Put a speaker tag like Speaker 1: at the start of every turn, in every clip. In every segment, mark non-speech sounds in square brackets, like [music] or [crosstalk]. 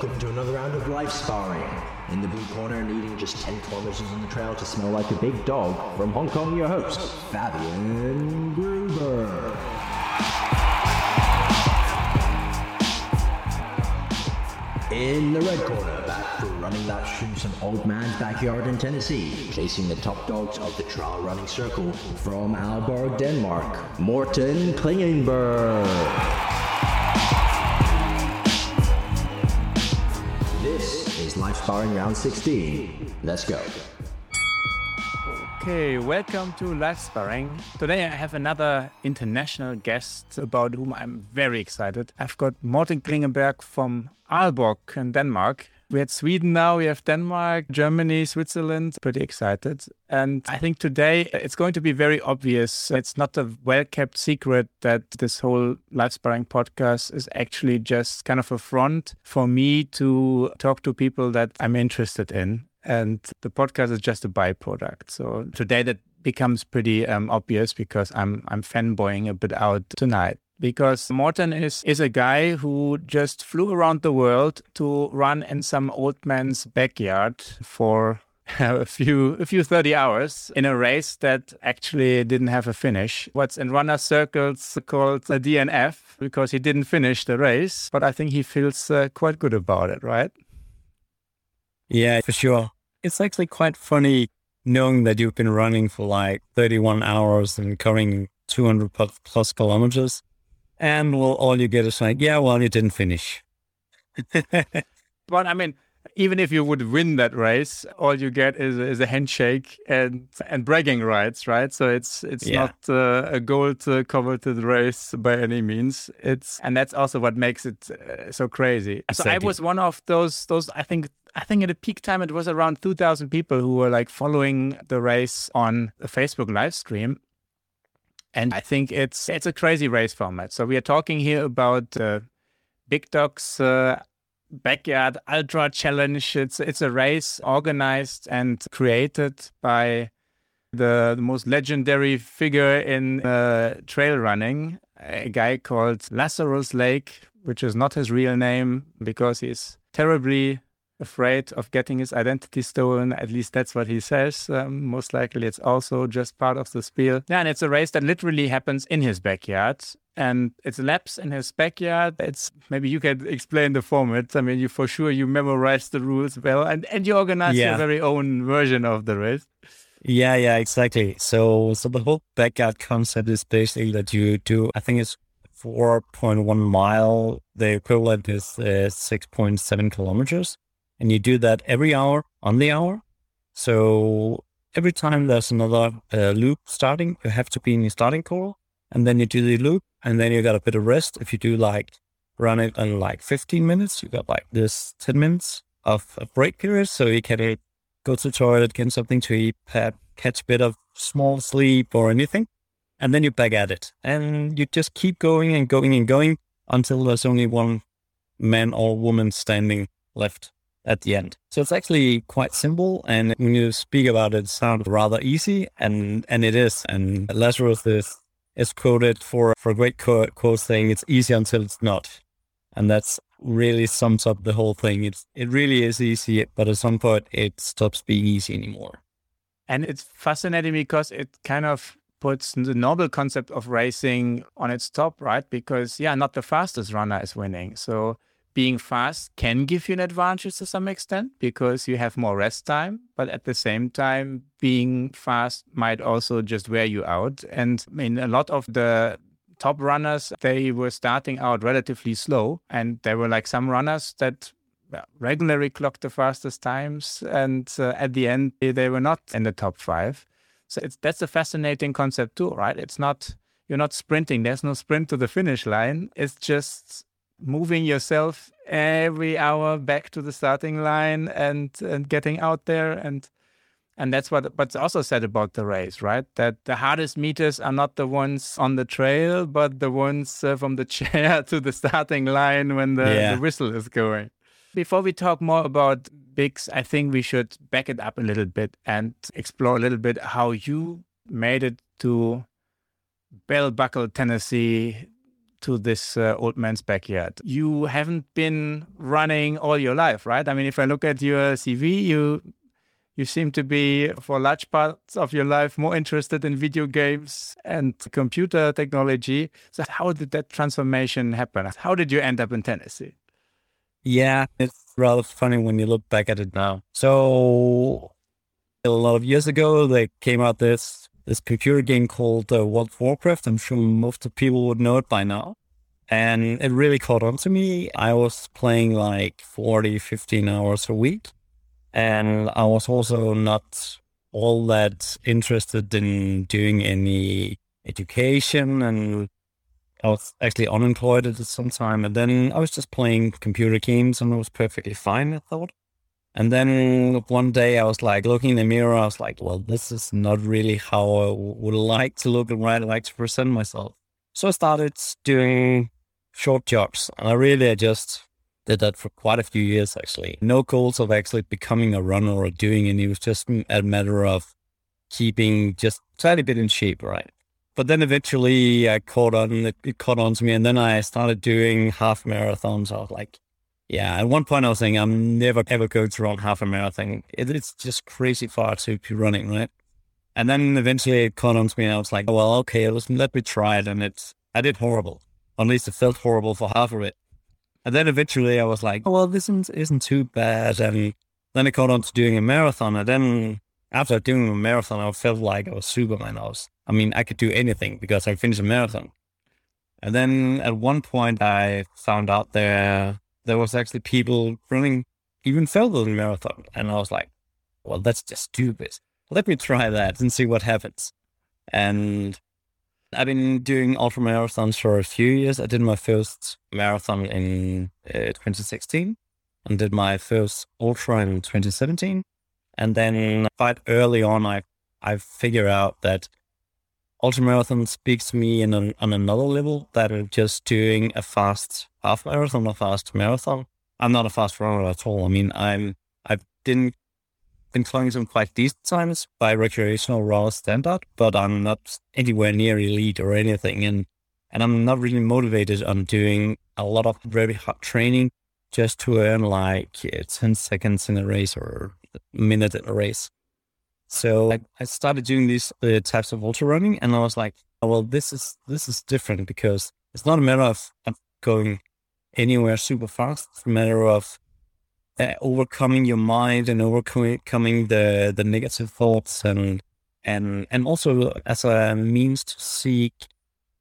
Speaker 1: Welcome to another round of life sparring. In the blue corner, needing just 10 kilometers on the trail to smell like a big dog, from Hong Kong, your host, Fabian Gruber. In the red corner, back for running laps through some old man's backyard in Tennessee, chasing the top dogs of the trail running circle from Aalborg, Denmark, Morten Klingenberg. Life Sparring Round 16. Let's go.
Speaker 2: Okay, welcome to Life Sparring. Today I have another international guest about whom I'm very excited. I've got Morten Klingenberg from Aalborg in Denmark. We had Sweden now, we have Denmark, Germany, Switzerland. Pretty excited. And I think today it's going to be very obvious. It's not a well kept secret that this whole Life Sparring podcast is actually just kind of a front for me to talk to people that I'm interested in and the podcast is just a byproduct. So today that becomes pretty um, obvious because I'm I'm fanboying a bit out tonight. Because Morten is is a guy who just flew around the world to run in some old man's backyard for [laughs] a few a few 30 hours in a race that actually didn't have a finish. What's in runner circles called a DNF because he didn't finish the race, but I think he feels uh, quite good about it, right?
Speaker 3: Yeah, for sure. It's actually quite funny knowing that you've been running for like 31 hours and covering 200 plus kilometers. And well, all you get is like, yeah, well, you didn't finish. [laughs]
Speaker 2: but I mean, even if you would win that race, all you get is, is a handshake and and bragging rights, right? So it's it's yeah. not uh, a gold uh, cover race by any means. It's and that's also what makes it uh, so crazy. Exactly. So I was one of those those I think I think at a peak time it was around 2,000 people who were like following the race on a Facebook live stream. And I think it's it's a crazy race format. So we are talking here about uh, Big Dogs uh, Backyard Ultra Challenge. It's it's a race organized and created by the, the most legendary figure in uh, trail running, a guy called Lazarus Lake, which is not his real name because he's terribly afraid of getting his identity stolen. At least that's what he says. Um, most likely, it's also just part of the spiel. Yeah, and it's a race that literally happens in his backyard. And it's laps in his backyard. It's maybe you can explain the format. I mean, you for sure you memorize the rules well, and and you organize yeah. your very own version of the race.
Speaker 3: Yeah, yeah, exactly. So, so the whole backyard concept is basically that you do. I think it's 4.1 mile. The equivalent is uh, 6.7 kilometers and you do that every hour on the hour. So every time there's another uh, loop starting, you have to be in your starting call, and then you do the loop, and then you got a bit of rest. If you do like run it in like 15 minutes, you got like this 10 minutes of a break period, so you can go to the toilet, get something to eat, catch a bit of small sleep or anything, and then you're back at it, and you just keep going and going and going until there's only one man or woman standing left at the end. So it's actually quite simple. And when you speak about it, it sounds rather easy and, and it is. And Lazarus is, is quoted for, for a great quote, quote saying it's easy until it's not. And that's really sums up the whole thing. It's, it really is easy, but at some point it stops being easy anymore.
Speaker 2: And it's fascinating because it kind of puts the noble concept of racing on its top, right? Because yeah, not the fastest runner is winning. So being fast can give you an advantage to some extent because you have more rest time. But at the same time, being fast might also just wear you out. And I mean, a lot of the top runners, they were starting out relatively slow. And there were like some runners that regularly clocked the fastest times. And uh, at the end, they were not in the top five. So it's, that's a fascinating concept too, right? It's not, you're not sprinting. There's no sprint to the finish line. It's just moving yourself every hour back to the starting line and and getting out there and and that's what what's also said about the race right that the hardest meters are not the ones on the trail but the ones uh, from the [laughs] chair to the starting line when the, yeah. the whistle is going before we talk more about bigs i think we should back it up a little bit and explore a little bit how you made it to bell buckle tennessee to this uh, old man's backyard. You haven't been running all your life, right? I mean, if I look at your CV, you you seem to be, for large parts of your life, more interested in video games and computer technology. So, how did that transformation happen? How did you end up in Tennessee?
Speaker 3: Yeah, it's rather funny when you look back at it now. So, a lot of years ago, they came out this this computer game called uh, World of Warcraft. I'm sure most of people would know it by now. And it really caught on to me. I was playing like 40, 15 hours a week. And I was also not all that interested in doing any education. And I was actually unemployed at some time. And then I was just playing computer games and it was perfectly fine, I thought. And then one day I was like looking in the mirror, I was like, well, this is not really how I would like to look and I'd like to present myself. So I started doing short jobs and I really just did that for quite a few years actually. No goals of actually becoming a runner or doing any. It was just a matter of keeping just tiny bit in shape, right? But then eventually I caught on, it, it caught on to me and then I started doing half marathons. I was like, yeah, at one point I was saying I'm never ever going to run half a marathon. It, it's just crazy far to be running, right? And then eventually it caught on to me and I was like, well, okay, let me try it. And it's, I did horrible. At least it felt horrible for half of it. And then eventually I was like, oh, well, this isn't, isn't too bad. And then I caught on to doing a marathon. And then after doing a marathon, I felt like I was Superman. I was, I mean, I could do anything because I finished a marathon. And then at one point I found out there there was actually people running even further than marathon. And I was like, well, that's just stupid. Let me try that and see what happens. And I've been doing ultra marathons for a few years. I did my first marathon in uh, 2016 and did my first ultra in 2017. And then quite early on, I I figured out that ultra ultramarathon speaks to me in an, on another level than just doing a fast half marathon or fast marathon. I'm not a fast runner at all. I mean, I'm I've been been climbing some quite decent times by recreational raw standard, but I'm not anywhere near elite or anything. And and I'm not really motivated on doing a lot of very hard training just to earn like 10 seconds in a race or a minute in a race. So I, I started doing these uh, types of ultra running, and I was like, oh, well, this is this is different because it's not a matter of going anywhere super fast. It's a matter of uh, overcoming your mind and overcoming the the negative thoughts and and and also as a means to seek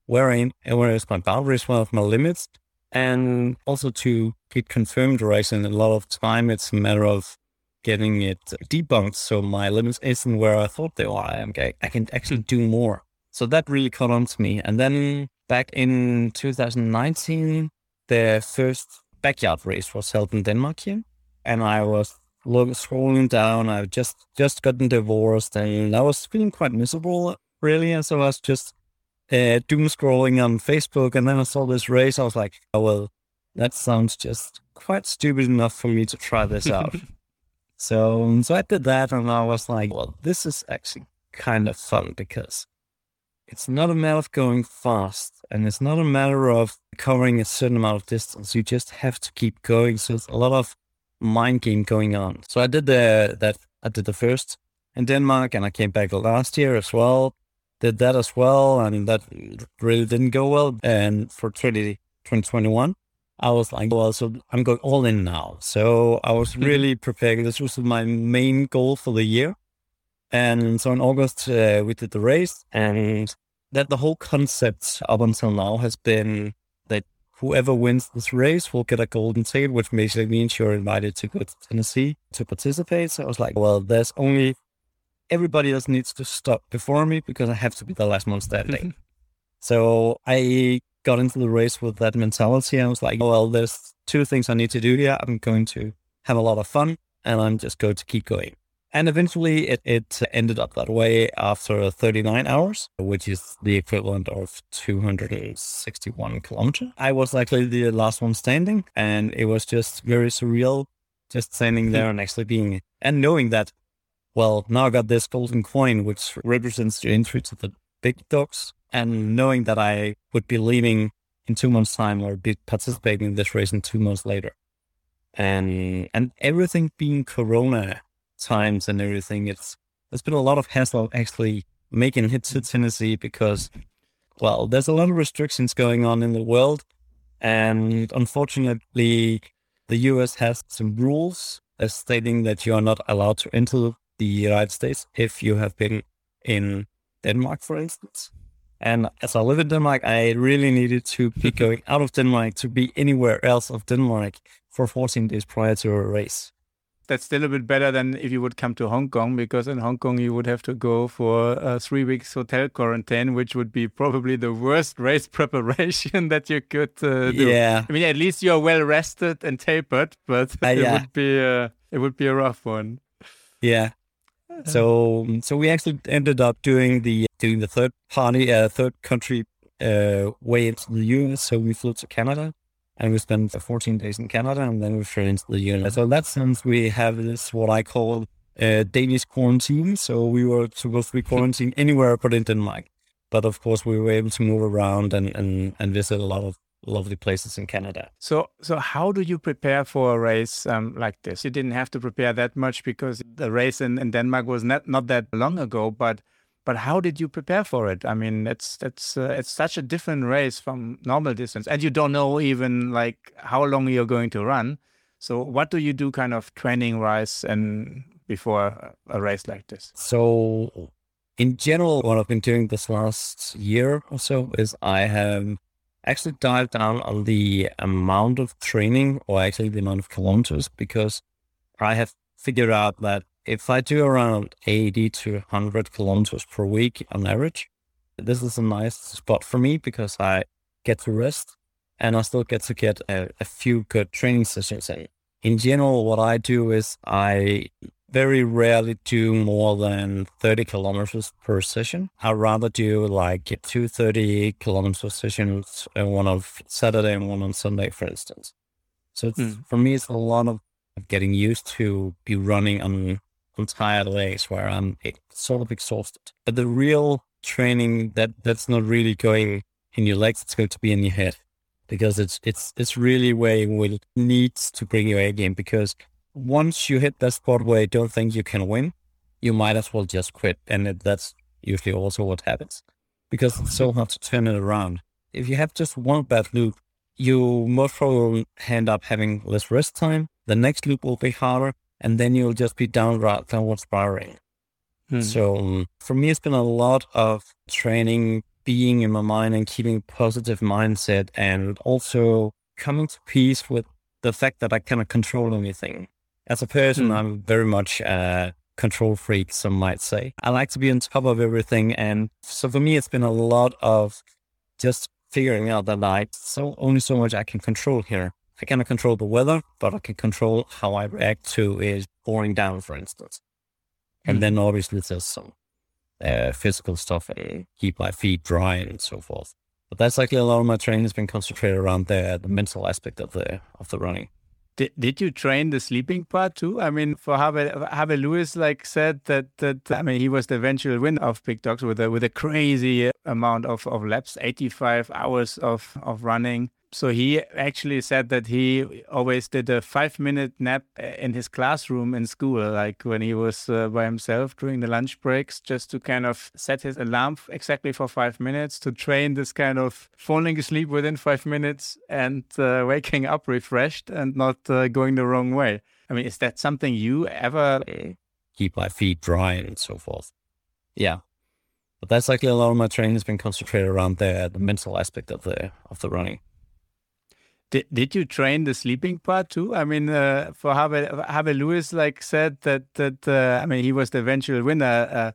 Speaker 3: where I where is my boundaries, are my limits, and also to get confirmed right. And a lot of time, it's a matter of getting it debunked. So my limits isn't where I thought they were. I, am gay. I can actually do more. So that really caught on to me. And then back in 2019, the first backyard race was held in Denmark here. And I was looking, scrolling down. I just just gotten divorced and I was feeling quite miserable, really. And so I was just uh, doom scrolling on Facebook. And then I saw this race. I was like, oh, well, that sounds just quite stupid enough for me to try this [laughs] out. So, so I did that and I was like, well, this is actually kind of fun because it's not a matter of going fast and it's not a matter of covering a certain amount of distance. You just have to keep going. So it's a lot of mind game going on. So I did the, that, I did the first in Denmark and I came back last year as well. Did that as well. And that really didn't go well. And for 20, 2021, I was like, well, so I'm going all in now. So I was mm-hmm. really preparing. This was my main goal for the year. And so in August, uh, we did the race. And that the whole concept up until now has been that whoever wins this race will get a golden ticket, which basically means you're invited to go to Tennessee to participate. So I was like, well, there's only everybody else needs to stop before me because I have to be the last one standing. [laughs] so I got into the race with that mentality. I was like, well, there's two things I need to do here. I'm going to have a lot of fun and I'm just going to keep going. And eventually it, it ended up that way after 39 hours, which is the equivalent of 261 kilometers. I was actually the last one standing and it was just very surreal just standing hmm. there and actually being, and knowing that, well, now I got this golden coin, which represents the entry to the big dogs and knowing that I would be leaving in two months' time or be participating in this race in two months later. And and everything being Corona times and everything, it's there's been a lot of hassle actually making it to mm. Tennessee because, well, there's a lot of restrictions going on in the world, and unfortunately, the U.S. has some rules stating that you are not allowed to enter the United States if you have been in Denmark, for instance. And as I live in Denmark, I really needed to be [laughs] going out of Denmark to be anywhere else of Denmark for 14 days prior to a race.
Speaker 2: That's still a bit better than if you would come to Hong Kong, because in Hong Kong you would have to go for a three weeks hotel quarantine, which would be probably the worst [laughs] race preparation that you could uh, do.
Speaker 3: Yeah.
Speaker 2: I mean, at least you're well rested and tapered, but uh, [laughs] it would be uh, it would be a rough one.
Speaker 3: Yeah. So so we actually ended up doing the doing the third party uh, third country uh, way into the US. So we flew to Canada and we spent 14 days in Canada and then we flew into the US. So in that sense, we have this what I call uh, Danish quarantine. So we were supposed to be quarantined anywhere but in Denmark. But of course, we were able to move around and, and, and visit a lot of lovely places in Canada.
Speaker 2: So, so how do you prepare for a race um, like this? You didn't have to prepare that much because the race in, in Denmark was not not that long ago. But but how did you prepare for it? I mean, it's it's uh, it's such a different race from normal distance, and you don't know even like how long you're going to run. So, what do you do, kind of training wise, and before a race like this?
Speaker 3: So, in general, what I've been doing this last year or so is I have actually dive down on the amount of training or actually the amount of kilometers because I have figured out that if I do around 80 to 100 kilometers per week on average, this is a nice spot for me because I get to rest and I still get to get a, a few good training sessions in. In general, what I do is I very rarely do more than 30 kilometers per session. I'd rather do like two 30 kilometer sessions, uh, one on Saturday and one on Sunday, for instance. So mm. for me, it's a lot of getting used to be running on, on tired legs where I'm sort of exhausted. But the real training that that's not really going in your legs, it's going to be in your head because it's it's it's really where you will need to bring your A game because once you hit that spot where you don't think you can win, you might as well just quit. And that's usually also what happens because it's so hard to turn it around. If you have just one bad loop, you most probably end up having less rest time. The next loop will be harder, and then you'll just be downward, downward spiraling. Hmm. So um, for me, it's been a lot of training, being in my mind and keeping positive mindset, and also coming to peace with the fact that I cannot control anything. As a person, mm. I'm very much a control freak, some might say. I like to be on top of everything. And so for me, it's been a lot of just figuring out that I so only so much I can control here. I cannot control the weather, but I can control how I react to it pouring down, for instance. And mm. then obviously there's some uh, physical stuff and keep my feet dry and so forth. But that's likely a lot of my training has been concentrated around the the mental aspect of the of the running.
Speaker 2: Did, did you train the sleeping part too? I mean, for Harvey, Harvey Lewis, like said that that I mean he was the eventual winner of Big Dogs with a with a crazy amount of, of laps, eighty five hours of of running so he actually said that he always did a five minute nap in his classroom in school, like when he was uh, by himself during the lunch breaks, just to kind of set his alarm exactly for five minutes to train this kind of falling asleep within five minutes and uh, waking up refreshed and not uh, going the wrong way. I mean, is that something you ever
Speaker 3: keep my feet dry and so forth? Yeah. But that's likely a lot of my training has been concentrated around the, the mental aspect of the of the running.
Speaker 2: Did, did you train the sleeping part too? I mean, uh, for Harvey, Harvey Lewis, like said that that uh, I mean he was the eventual winner uh,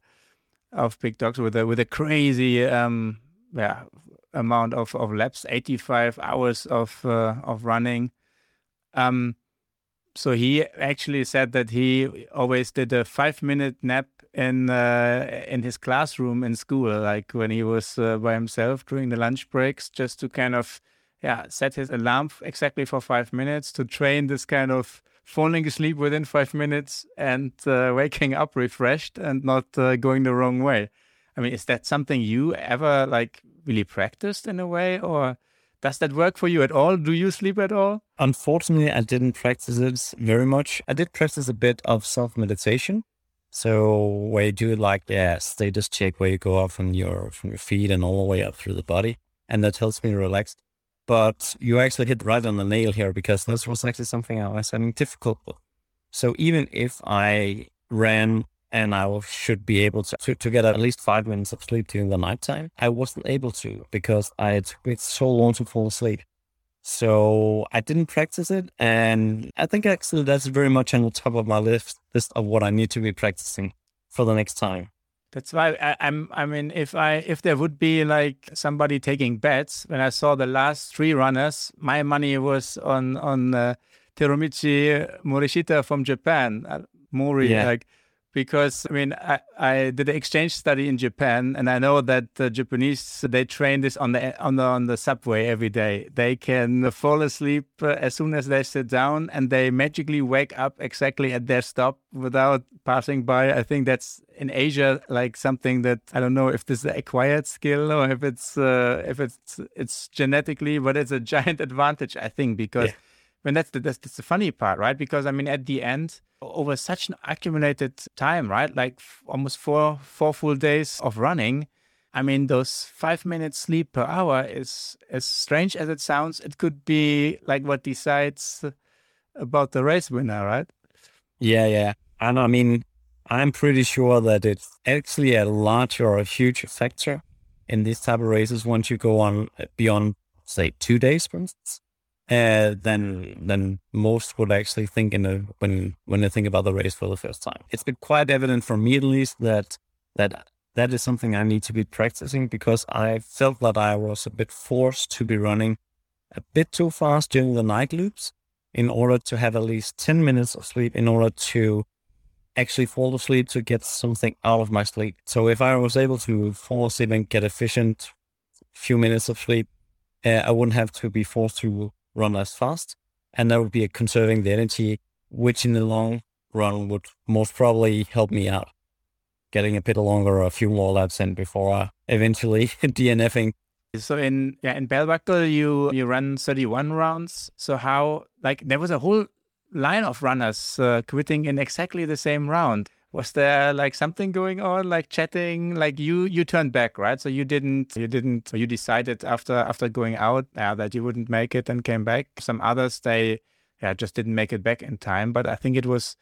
Speaker 2: of Big Dogs with a with a crazy um, yeah amount of, of laps, eighty five hours of uh, of running. Um, so he actually said that he always did a five minute nap in uh, in his classroom in school, like when he was uh, by himself during the lunch breaks, just to kind of yeah, set his alarm exactly for five minutes to train this kind of falling asleep within five minutes and uh, waking up refreshed and not uh, going the wrong way. I mean, is that something you ever like really practiced in a way, or Does that work for you at all? Do you sleep at all?
Speaker 3: Unfortunately, I didn't practice it very much. I did practice a bit of self meditation. So where you do like yeah status check where you go up from your from your feet and all the way up through the body, and that helps me relax. But you actually hit right on the nail here because this was actually something I was having difficult. So even if I ran and I should be able to, to, to, get at least five minutes of sleep during the nighttime, I wasn't able to because I had waited so long to fall asleep. So I didn't practice it. And I think actually that's very much on the top of my list, list of what I need to be practicing for the next time.
Speaker 2: That's why I, am I mean, if I if there would be like somebody taking bets, when I saw the last three runners, my money was on on uh, Terumichi Morishita from Japan, uh, Mori. Yeah. Like because I mean I, I did an exchange study in Japan and I know that the Japanese they train this on the on the on the subway every day. They can fall asleep uh, as soon as they sit down and they magically wake up exactly at their stop without passing by. I think that's in Asia like something that I don't know if this is an acquired skill or if it's uh, if it's it's genetically, but it's a [laughs] giant advantage I think because. Yeah Mean, that's the, that's, that's the funny part, right? Because I mean, at the end, over such an accumulated time, right? Like f- almost four four full days of running. I mean, those five minutes sleep per hour is as strange as it sounds. It could be like what decides about the race winner, right?
Speaker 3: Yeah, yeah. And I mean, I'm pretty sure that it's actually a large or a huge factor in these type of races once you go on beyond, say, two days, for instance uh, than than most would actually think in a, when when they think about the race for the first time. It's been quite evident for me at least that that that is something I need to be practicing because I felt that I was a bit forced to be running a bit too fast during the night loops in order to have at least 10 minutes of sleep in order to actually fall asleep to get something out of my sleep. So if I was able to fall asleep and get efficient few minutes of sleep, uh, I wouldn't have to be forced to run less fast. And that would be conserving the energy, which in the long run would most probably help me out. Getting a bit longer, or a few more laps in before uh, eventually [laughs] DNFing.
Speaker 2: So in yeah in Bellbuckle you you run 31 rounds. So how like there was a whole line of runners uh, quitting in exactly the same round was there like something going on like chatting? Like you you turned back right? So you didn't you didn't you decided after after going out uh, that you wouldn't make it and came back. Some others they yeah just didn't make it back in time but i think it was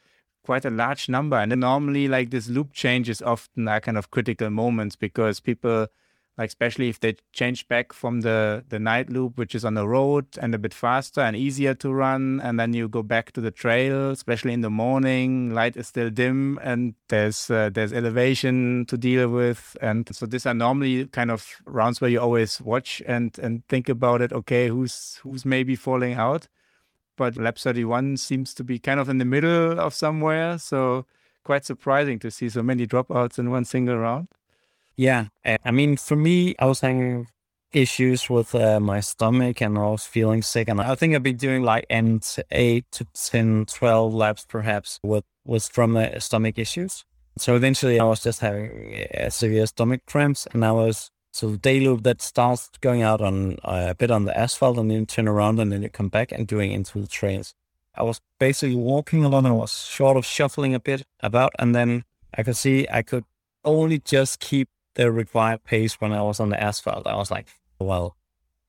Speaker 2: quite a large number. And normally like this loop change is often a kind of critical moments because people like especially if they change back from the the night loop which is on the road and a bit faster and easier to run and then you go back to the trail especially in the morning light is still dim and there's uh, there's elevation to deal with. And so these are normally kind of rounds where you always watch and and think about it okay who's who's maybe falling out? But lap 31 seems to be kind of in the middle of somewhere. So quite surprising to see so many dropouts in one single round
Speaker 3: yeah. I mean, for me, I was having issues with uh, my stomach and I was feeling sick. And I think I've been doing like end 8 to 10, 12 laps perhaps with, with from the stomach issues. So eventually I was just having uh, severe stomach cramps and I was, so day loop that starts going out on uh, a bit on the asphalt and then turn around and then you come back and doing into the trails. I was basically walking a lot and I was sort of shuffling a bit about and then I could see I could only just keep the required pace when I was on the asphalt. I was like, well,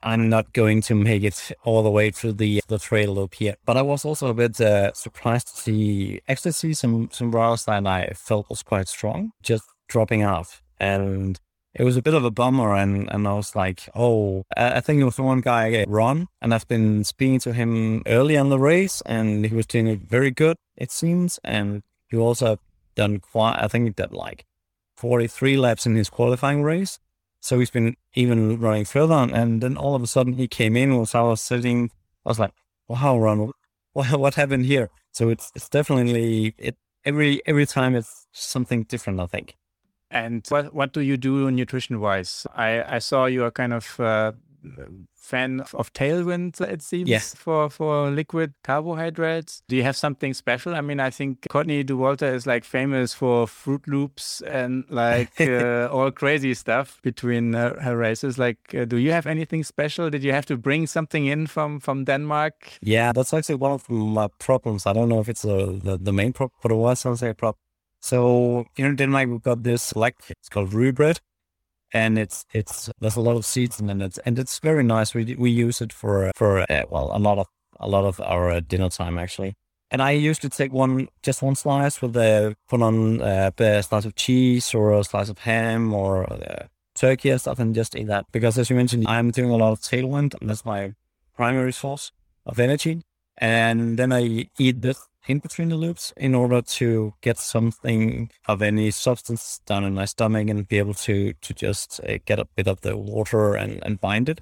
Speaker 3: I'm not going to make it all the way through the the trail loop here. But I was also a bit uh, surprised to see actually see some some routes that I felt was quite strong, just dropping off, and it was a bit of a bummer. And and I was like, oh, I think it was one guy, Ron, and I've been speaking to him early in the race, and he was doing very good, it seems, and he also done quite. I think he did like 43 laps in his qualifying race. So he's been even running further. On, and then all of a sudden he came in whilst I was sitting. I was like, wow, Ron, [laughs] what, what happened here? So it's, it's definitely, it every every time it's something different, I think.
Speaker 2: And what what do you do nutrition wise? I, I saw you are kind of uh, fan of tailwind, it seems, yes. for, for liquid carbohydrates. Do you have something special? I mean, I think Courtney Dauwalter is like famous for Fruit Loops and like [laughs] uh, all crazy stuff between uh, her races. Like, uh, do you have anything special? Did you have to bring something in from, from Denmark?
Speaker 3: Yeah, that's actually one of my problems. I don't know if it's uh, the, the main problem, but it was something a problem. So here in Denmark, we've got this like it's called rye bread and it's it's there's a lot of seeds in it, and it's very nice. We we use it for for uh, well a lot of a lot of our uh, dinner time actually. And I used to take one just one slice with the put on uh, a slice of cheese or a slice of ham or uh, turkey and stuff, and just eat that because as you mentioned, I'm doing a lot of tailwind, that's my primary source of energy. And then I eat this in between the loops in order to get something of any substance down in my stomach and be able to to just uh, get a bit of the water and, and bind it.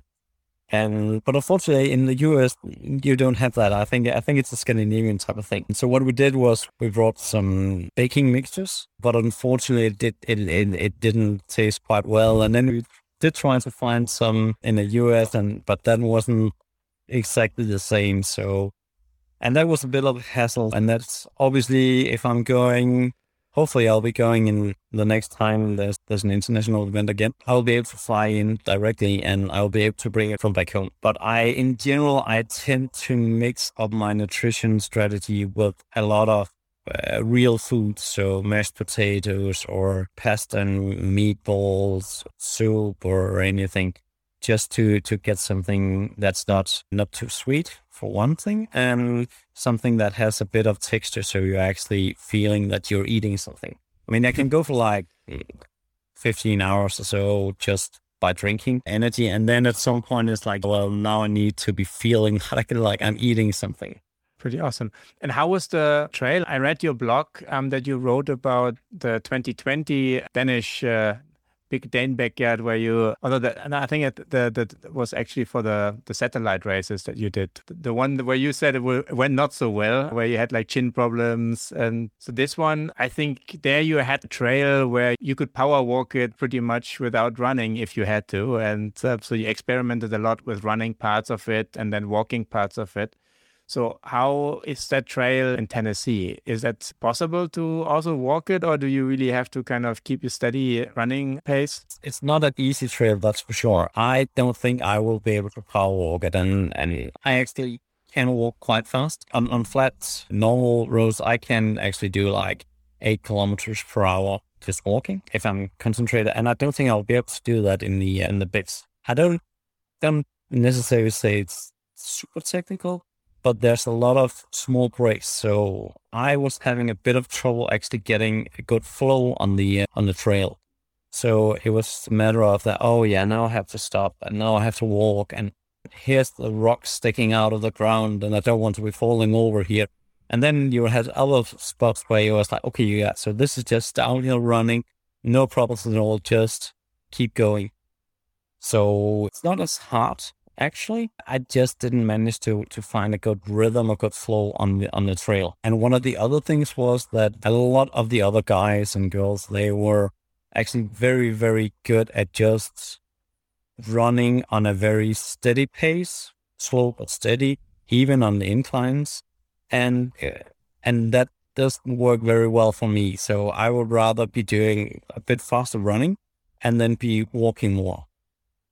Speaker 3: And but unfortunately, in the US, you don't have that. I think I think it's a Scandinavian type of thing. So what we did was we brought some baking mixtures, but unfortunately, it did it it, it didn't taste quite well. And then we did try to find some in the US, and but that wasn't exactly the same. So and that was a bit of a hassle. And that's obviously if I'm going, hopefully I'll be going in the next time there's, there's an international event again. I'll be able to fly in directly and I'll be able to bring it from back home. But I, in general, I tend to mix up my nutrition strategy with a lot of uh, real food, so mashed potatoes or pasta and meatballs, soup or anything, just to to get something that's not not too sweet for one thing, and something that has a bit of texture, so you're actually feeling that you're eating something. I mean, I can go for like 15 hours or so just by drinking energy, and then at some point it's like, well, now I need to be feeling [laughs] like like I'm eating something.
Speaker 2: Pretty awesome. And how was the trail? I read your blog um, that you wrote about the 2020 Danish uh, big Dane backyard where you, although the, and I think it, the, that was actually for the, the satellite races that you did. The one where you said it went not so well, where you had like chin problems. And so this one, I think there you had a trail where you could power walk it pretty much without running if you had to. And uh, so you experimented a lot with running parts of it and then walking parts of it. So, how is that trail in Tennessee? Is that possible to also walk it, or do you really have to kind of keep your steady running pace?
Speaker 3: It's not an easy trail, that's for sure. I don't think I will be able to power walk it, and, and I actually can walk quite fast. On, on flat, normal roads, I can actually do like eight kilometers per hour just walking if I'm concentrated, and I don't think I'll be able to do that in the in the bits. I don't don't necessarily say it's super technical, but there's a lot of small breaks. So I was having a bit of trouble actually getting a good flow on the uh, on the trail. So it was a matter of that. Oh yeah, now I have to stop, and now I have to walk, and here's the rock sticking out of the ground, and I don't want to be falling over here. And then you had other spots where you was like, okay, yeah, so this is just downhill running, no problems at all, just keep going. So it's not as hard actually. I just didn't manage to to find a good rhythm, a good flow on the on the trail. And one of the other things was that a lot of the other guys and girls they were actually very very good at just running on a very steady pace, slow but steady, even on the inclines, and uh, and that doesn't work very well for me. So I would rather be doing a bit faster running and then be walking more.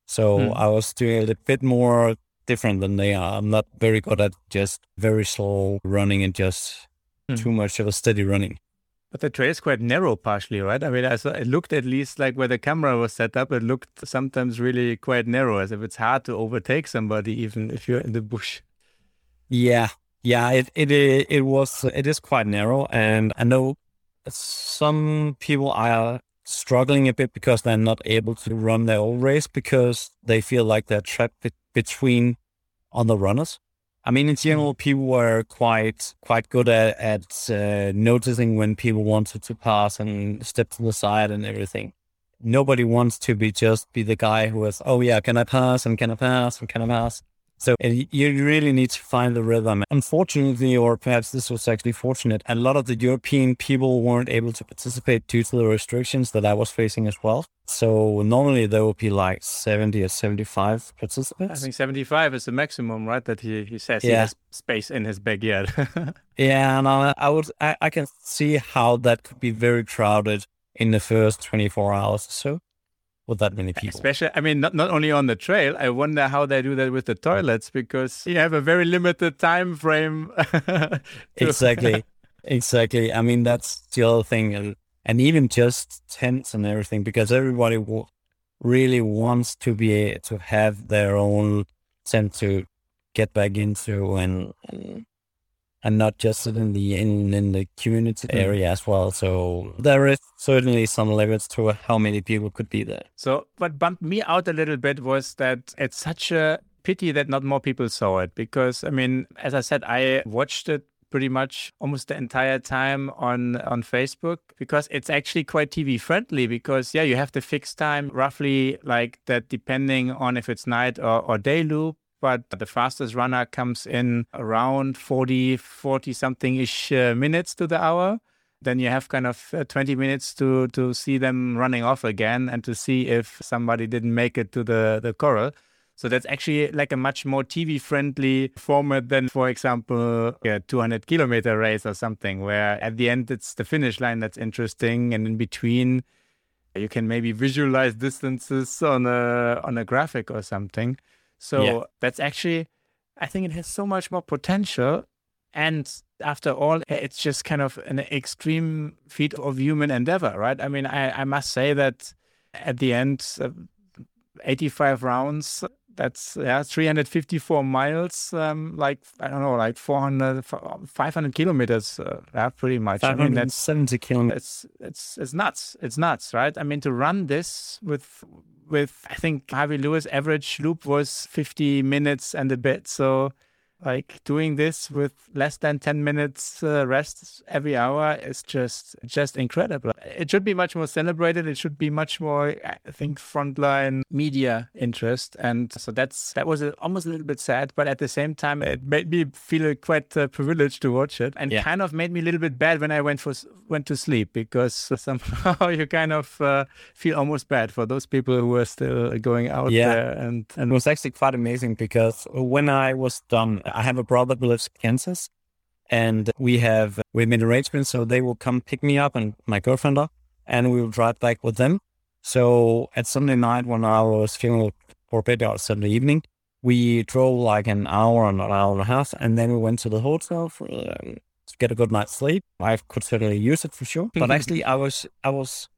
Speaker 3: So mm. I was doing a bit more different than they are. I'm not very good at just very slow running and just mm. too much of a steady running.
Speaker 2: But the trail is quite narrow, partially, right? I mean, I saw, it looked at least like where the camera was set up, it looked sometimes really quite narrow, as if it's hard to overtake somebody, even if you're in the bush.
Speaker 3: Yeah, yeah, it it it was it is quite narrow, and I know some people are struggling a bit because they're not able to run their own race because they feel like they're trapped be- between other runners. I mean, in mm-hmm. general, people were quite quite good at, at uh, noticing when people wanted to pass and step to the side and everything. Nobody wants to be just be the guy who is, oh yeah, can I pass and can I pass and can I pass? So you really need to find the rhythm. Unfortunately, or perhaps this was actually fortunate, a lot of the European people weren't able to participate due to the restrictions that I was facing as well. So normally there would be like 70 or 75 participants.
Speaker 2: I think 75 is the maximum, right? That he, he says yeah. he has space in his backyard. [laughs]
Speaker 3: yeah, and I, I would I, I can see how that could be very crowded in the first 24 hours or so with that many people.
Speaker 2: Especially, I mean, not, not only on the trail. I wonder how they do that with the toilets because you have a very limited time frame. [laughs]
Speaker 3: exactly, [laughs] exactly. I mean, that's the other thing, and, and even just tents and everything, because everybody w- really wants to be to have their own tent to get back into and, and and not just in the in, in the community mm. area as well. So there is certainly some limits to how many people could be there.
Speaker 2: So what bumped me out a little bit was that it's such a pity that not more people saw it because I mean, as I said, I watched it pretty much almost the entire time on on Facebook because it's actually quite TV friendly because yeah you have the fixed time roughly like that depending on if it's night or, or day loop but the fastest runner comes in around 40, 40 something ish uh, minutes to the hour. Then you have kind of uh, 20 minutes to, to see them running off again and to see if somebody didn't make it to the, the corral. So that's actually like a much more TV friendly format than, for example, a 200 kilometer race or something, where at the end it's the finish line that's interesting. And in between, you can maybe visualize distances on a, on a graphic or something. So yeah. that's actually, I think it has so much more potential. And after all, it's just kind of an extreme feat of human endeavor, right? I mean, I, I must say that at the end, uh, 85 rounds, that's yeah 354 miles um, like i don't know like 400 500 kilometers uh, yeah pretty much
Speaker 3: i mean that's 70 kilometers
Speaker 2: it's it's it's nuts it's nuts right i mean to run this with with I think Harvey Lewis average loop was 50 minutes and a bit. So like doing this with less than 10 minutes uh, rest every hour is just just incredible it should be much more celebrated it should be much more i think frontline media interest and so that's that was almost a little bit sad but at the same time it made me feel quite uh, privileged to watch it and yeah. kind of made me a little bit bad when i went for went to sleep because [laughs] somehow you kind of uh, feel almost bad for those people who are still going out yeah. there and and
Speaker 3: it was actually quite amazing because when i was done I have a brother who lives in Kansas, and we have we made arrangements so they will come pick me up and my girlfriend up, and we will drive back with them. So at Sunday night when I was feeling for bit out Sunday evening, we drove like an hour and an hour and a half, and then we went to the hotel for, um, to get a good night's sleep. I could certainly use it for sure, but [laughs] actually I was I was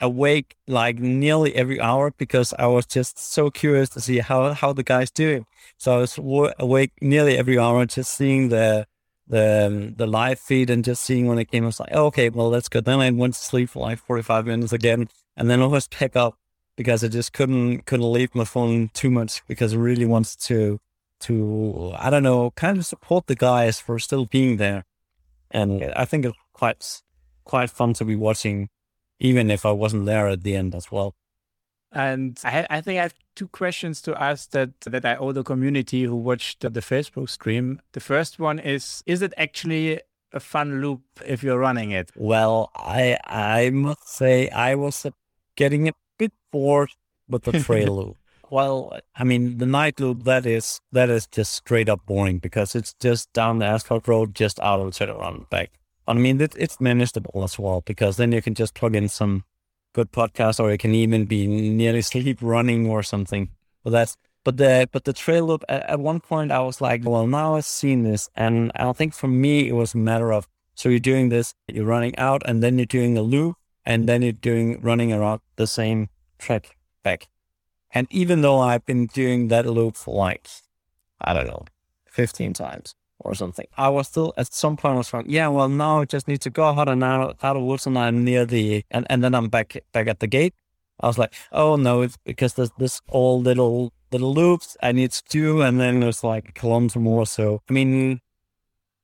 Speaker 3: awake like nearly every hour because I was just so curious to see how, how the guy's doing. So I was awake nearly every hour just seeing the the um, the live feed and just seeing when it came. I was like, okay, well that's good. Then I went to sleep for like forty five minutes again, and then I was pick up because I just couldn't couldn't leave my phone too much because I really wanted to to I don't know kind of support the guys for still being there, and I think it's quite quite fun to be watching even if I wasn't there at the end as well.
Speaker 2: And I, I think I have two questions to ask that, that I owe the community who watched the Facebook stream. The first one is Is it actually a fun loop if you're running it?
Speaker 3: Well, I I must say I was getting a bit bored with the trail [laughs] loop. Well, I mean the night loop that is that is just straight up boring because it's just down the asphalt road, just out of the turnaround back. I mean, it, it's manageable as well because then you can just plug in some good podcast, or it can even be nearly [laughs] sleep running or something. But that's but the but the trail loop at, at, one point I was like, well, now I've seen this, and I think for me it was a matter of so you're doing this, you're running out, and then you're doing a loop, and then you're doing running around the same track back. And even though I've been doing that loop for like I don't know, fifteen times, or something. I was still at some point I was like, yeah, well now I just need to go out and out, out of woods and I'm near the and, and then I'm back back at the gate. I was like, oh no, it's because there's this all little little loops I need to do and then there's like a kilometer more. So I mean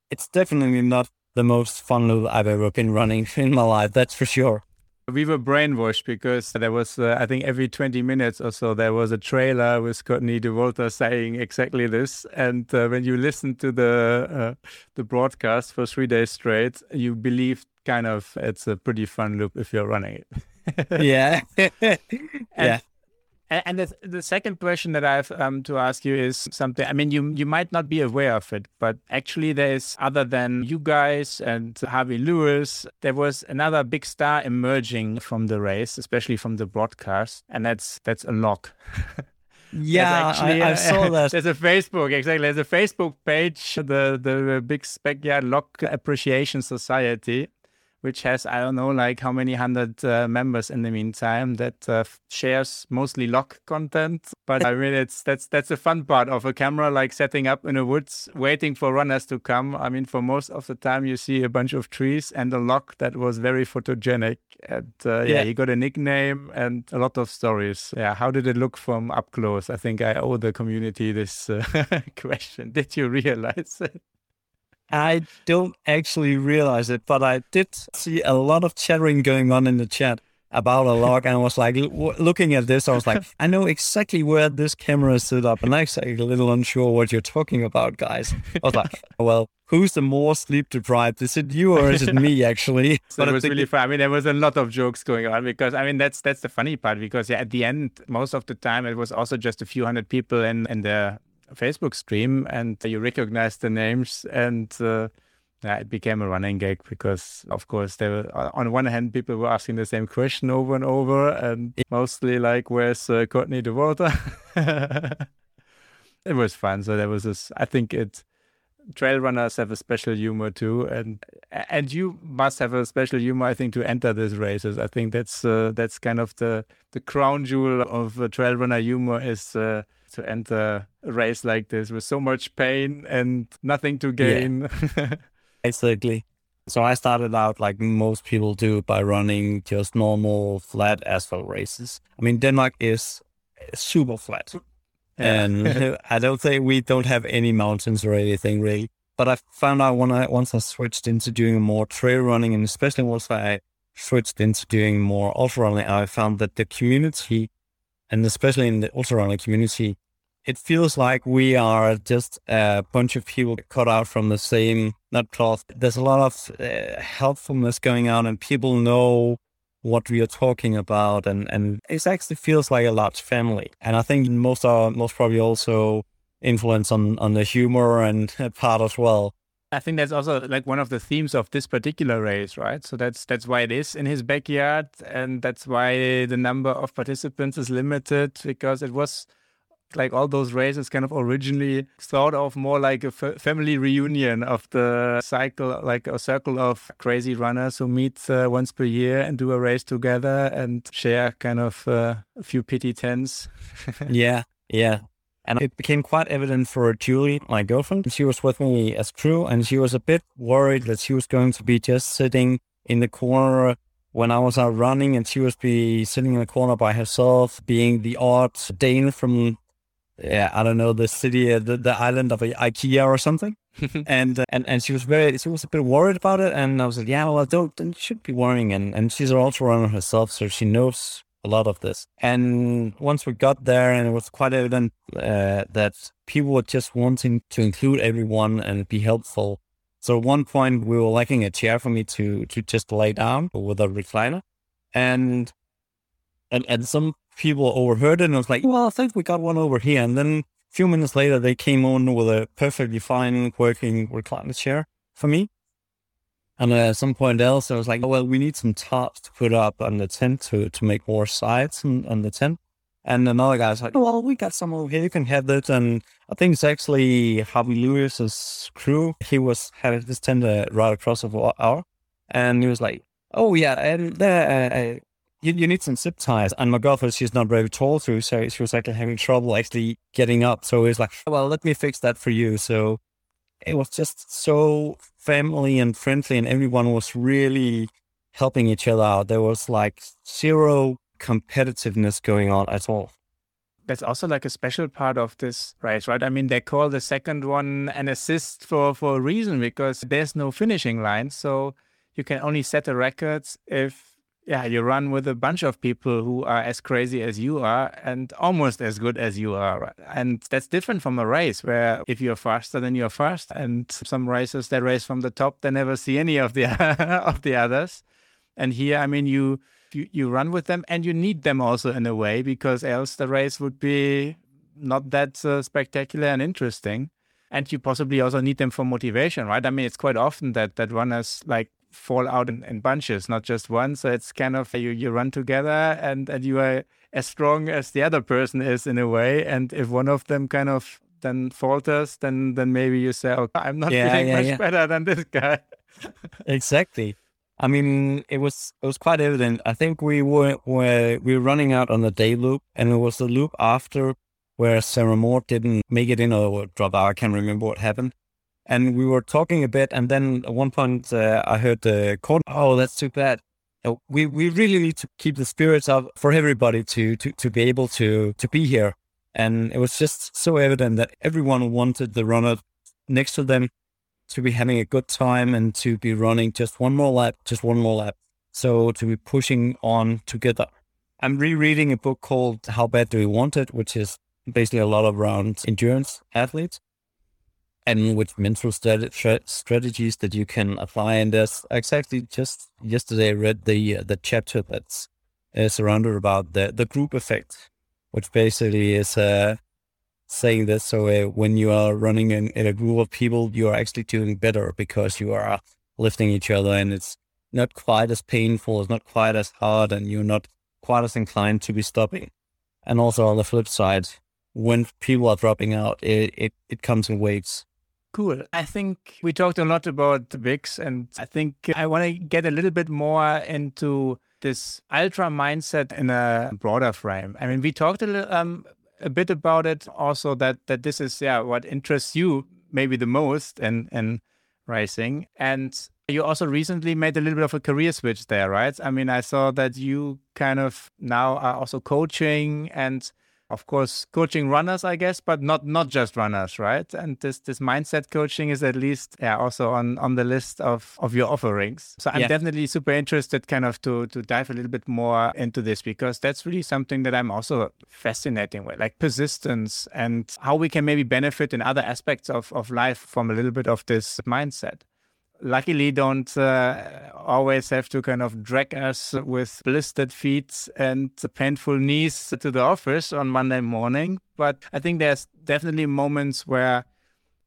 Speaker 3: it's definitely not the most fun loop I've ever been running [laughs] in my life, that's for sure.
Speaker 2: We were brainwashed because there was, uh, I think, every 20 minutes or so, there was a trailer with Courtney Dauwalter saying exactly this. And uh, when you listen to the uh, the broadcast for three days straight, you believe kind of it's a pretty fun loop if you're running
Speaker 3: it. [laughs] yeah. [laughs]
Speaker 2: yeah. And the, the second question that I have um, to ask you is something. I mean, you you might not be aware of it, but actually, there is other than you guys and Harvey Lewis, there was another big star emerging from the race, especially from the broadcast, and that's that's a lock. [laughs]
Speaker 3: Yeah, actually, I, I, saw that. [laughs]
Speaker 2: There's a Facebook, exactly. There's a Facebook page, the the Big Backyard Lock Appreciation Society, which has I don't know like how many hundred uh, members in the meantime that uh, shares mostly lock content. But I mean, it's that's that's a fun part of a camera like setting up in the woods, waiting for runners to come. I mean, for most of the time, you see a bunch of trees and a lock that was very photogenic. And uh, yeah, yeah, he got a nickname and a lot of stories. Yeah, how did it look from up close? I think I owe the community this uh, [laughs] question. Did you realize it?
Speaker 3: I don't actually realize it, but I did see a lot of chattering going on in the chat about a log, and I was like looking at this. I was like, I know exactly where this camera is set up, and I'm actually a little unsure what you're talking about, guys. I was like, [laughs] well, who's the more sleep deprived? Is it you or is it me? Actually, [laughs]
Speaker 2: so but it was really fun. I mean, there was a lot of jokes going on because I mean that's that's the funny part because yeah, at the end, most of the time it was also just a few hundred people in in the Facebook stream and you recognize the names and uh, it became a running gag because, of course, there were, on one hand, people were asking the same question over and over, and mostly like, "Where's uh, Courtney Dauwalter?" [laughs] it was fun. So there was this. I think it. Trail runners have a special humor too, and and you must have a special humor, I think, to enter these races. I think that's uh, that's kind of the the crown jewel of uh, trail runner humor is uh, to enter a race like this with so much pain and nothing to gain. [laughs]
Speaker 3: Yeah. exactly. So I started out like most people do by running just normal flat asphalt races. I mean, Denmark is super flat. [laughs] Yeah. And [laughs] I don't think we don't have any mountains or anything really. But I found out when I once I switched into doing more trail running and especially once I switched into doing more ultra running, I found that the community and especially in the ultra running community, it feels like we are just a bunch of people cut out from the same nut cloth. There's a lot of uh, helpfulness going on, and people know what we are talking about, and and it actually feels like a large family. And I think most are most probably also influence on on the humor and [laughs] part as well.
Speaker 2: I think that's also like one of the themes of this particular race, right? So that's that's why it is in his backyard, and that's why the number of participants is limited because it was like all those races kind of originally thought of more like a family reunion of the cycle, like a circle of crazy runners who meet uh, once per year and do a race together and share kind of uh, a few pity tens. [laughs]
Speaker 3: yeah, yeah. And it became quite evident for Julie, my girlfriend. She was with me as crew, and she was a bit worried that she was going to be just sitting in the corner when I was out running, and she was be sitting in the corner by herself, being the odd Dane from, yeah, I don't know, the city, uh, the, the island of IKEA or something. [laughs] and uh, and and she was very, she was a bit worried about it, and I was like, yeah, well, don't, don't you should be worrying, and and she's also runner herself, so she knows a lot of this. And once we got there, and it was quite evident uh, that people were just wanting to include everyone and be helpful. So at one point, we were lacking a chair for me to to just lay down with a recliner, and and and some people overheard it and was like, "Well, I think we got one over here." And then a few minutes later, they came on with a perfectly fine working recliner chair for me. And at some point else, I was like, oh, well, we need some tops to put up on the tent to, to make more sides on, on the tent. And another guy's like, oh, well, we got some over here. You can have that. And I think it's actually Harvey Lewis's crew. He was having this tent uh, right across of our. And he was like, oh, yeah, and there, uh, uh, you, you need some zip ties. And my girlfriend, she's not very tall, too. So she was like having trouble actually getting up. So he's like, well, let me fix that for you. So it was just so family and friendly, and everyone was really helping each other out. There was like zero competitiveness going on at all.
Speaker 2: That's also like a special part of this race, right? I mean, they call the second one an assist for, for a reason because there's no finishing line. So you can only set the records if yeah, you run with a bunch of people who are as crazy as you are and almost as good as you are. And that's different from a race where if you're faster, then you're fast. And some racers that race from the top, they never see any of the [laughs] of the others. And here, I mean, you you, you run with them and you need them also in a way because else the race would be not that uh, spectacular and interesting. And you possibly also need them for motivation, right? I mean, it's quite often that that runners like fall out in, in bunches, not just one. So it's kind of you you run together and and you are as strong as the other person is in a way. And if one of them kind of then falters, then then maybe you say, "Okay, I'm not yeah, feeling yeah, much yeah. better than this guy." [laughs]
Speaker 3: exactly. I mean, it was it was quite evident. I think we were, were we were running out on the day loop, and it was the loop after where Sarah Moore didn't make it in or drop out. I can't remember what happened. And we were talking a bit, and then at one point uh, I heard the call. Oh, that's too bad. We we really need to keep the spirits up for everybody to to to be able to to be here. And it was just so evident that everyone wanted the runner next to them to be having a good time and to be running just one more lap, just one more lap. So to be pushing on together. I'm rereading a book called How Bad Do We Want It, which is basically a lot around endurance athletes and with mental strategies that you can apply. And there's exactly just yesterday I read the uh, the chapter that's uh, surrounded about the the group effect, which basically is uh, saying this. So uh, when you are running in, in a group of people, you are actually doing better because you are lifting each other and it's not quite as painful, it's not quite as hard, and you're not quite as inclined to be stopping. And also on the flip side, when people are dropping out, it, it, it comes in waves.
Speaker 2: Cool. I think we talked a lot about the Big's, and I think I want to get a little bit more into this ultra mindset in a broader frame. I mean, we talked a little, um, a bit about it also that that this is yeah what interests you maybe the most in in racing and you also recently made a little bit of a career switch there right i mean i saw that you kind of now are also coaching and of course coaching runners i guess but not not just runners right? And this this mindset coaching is at least yeah also on on the list of of your offerings. So i'm yeah. definitely super interested kind of to to dive a little bit more into this because that's really something that i'm also fascinating with like persistence and how we can maybe benefit in other aspects of of life from a little bit of this mindset luckily don't uh, always have to kind of drag us with blistered feet and painful knees to the office on Monday morning. But I think there's definitely moments where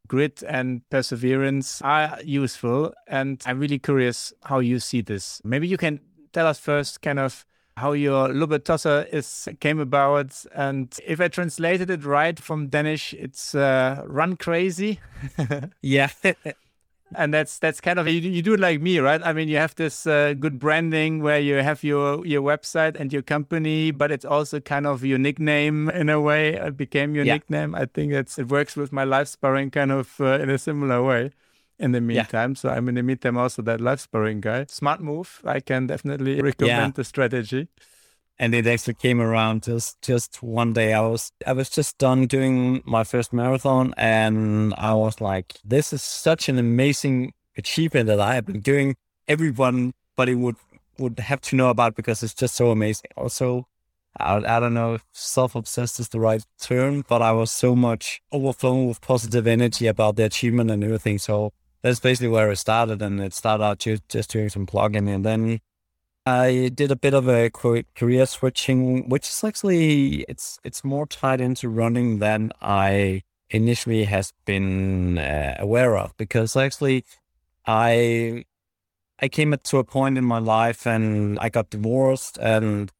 Speaker 2: grit and perseverance are useful. And I'm really curious how you see this. Maybe you can tell us first kind of how your Lubbe is came about, and if I translated it right from Danish, it's uh, "run crazy." [laughs]
Speaker 3: yeah, [laughs]
Speaker 2: and that's that's kind of you, you do it like me right? I mean you have this uh, good branding where you have your your website and your company but it's also kind of your nickname in a way. It became your yeah. nickname. I think it's it works with my life sparring kind of uh, in a similar way in the meantime. Yeah. so i'm in the meantime also that life sparring guy. Smart move. I can definitely recommend yeah. the strategy
Speaker 3: and it actually came around just just one day. I was i was just done doing my first marathon and i was like this is such an amazing achievement that i have been doing. Everyone but it would would have to know about because it's just so amazing. Also I, I don't know if self-obsessed is the right term but i was so much overflowing with positive energy about the achievement and everything. So that's basically where it started. And it started out just, just doing some blogging and then I did a bit of a career switching, which is actually it's it's more tied into running than I initially has been uh, aware of because actually I I came to a point in my life and I got divorced and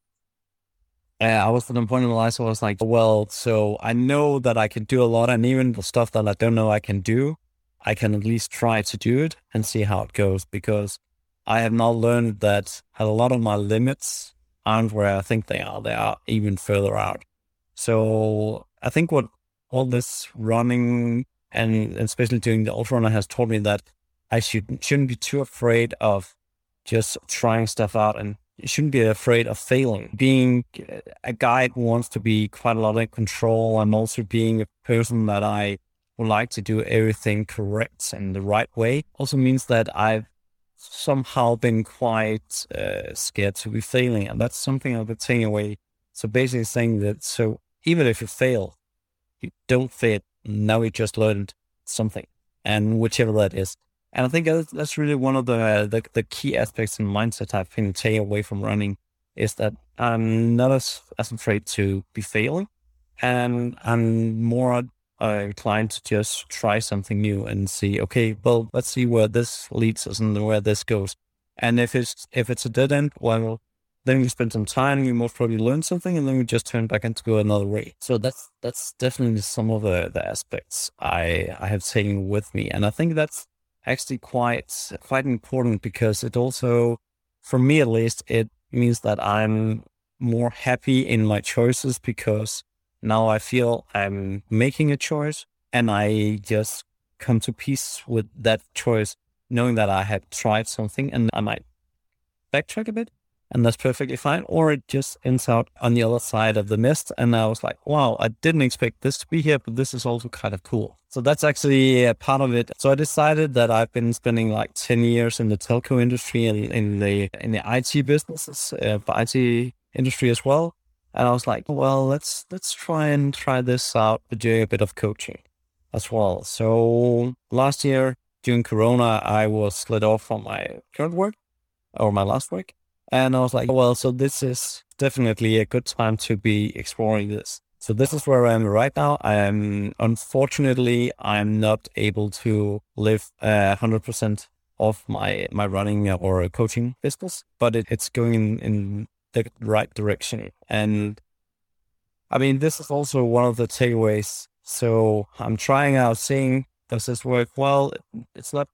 Speaker 3: uh, I was at a point in my life so I was like, well, so I know that I can do a lot and even the stuff that I don't know I can do, I can at least try to do it and see how it goes because I have now learned that a lot of my limits aren't where I think they are. They are even further out. So I think what all this running and especially doing the ultra runner has taught me that I should shouldn't be too afraid of just trying stuff out and shouldn't be afraid of failing. Being a guy who wants to be quite a lot in control and also being a person that I would like to do everything correct and the right way also means that I've somehow been quite uh, scared to be failing. And that's something I've been taking away. So basically saying that, so even if you fail, you don't fail. Now you just learned something and whichever that is. And I think that's, really one of the, the, the key aspects in mindset I've been taking away from running is that I'm not as, as afraid to be failing and I'm more uh, inclined to just try something new and see, okay, well, let's see where this leads us and where this goes. And if it's, if it's a dead end, well, then we spend some time, we most probably learn something, and then we just turn back and go another way. So that's that's definitely some of the, the aspects I I have taken with me, and I think that's actually quite quite important because it also, for me at least, it means that I'm more happy in my choices because now I feel I'm making a choice, and I just come to peace with that choice, knowing that I have tried something, and I might backtrack a bit and that's perfectly fine. Or it just ends out on the other side of the mist. And I was like, wow, I didn't expect this to be here, but this is also kind of cool. So that's actually a part of it. So I decided that I've been spending like 10 years in the telco industry and in the, in the IT businesses, uh, IT industry as well. And I was like, well, let's, let's try and try this out, but doing a bit of coaching as well. So last year during Corona, I was let off from my current work or my last work and I was like, well, so this is definitely a good time to be exploring this. So this is where I am right now. I am, unfortunately, I'm not able to live uh, 100% of my, my running or coaching business, but it, it's going in, in the right direction. And I mean, this is also one of the takeaways. So I'm trying out, seeing does this work? Well, it's not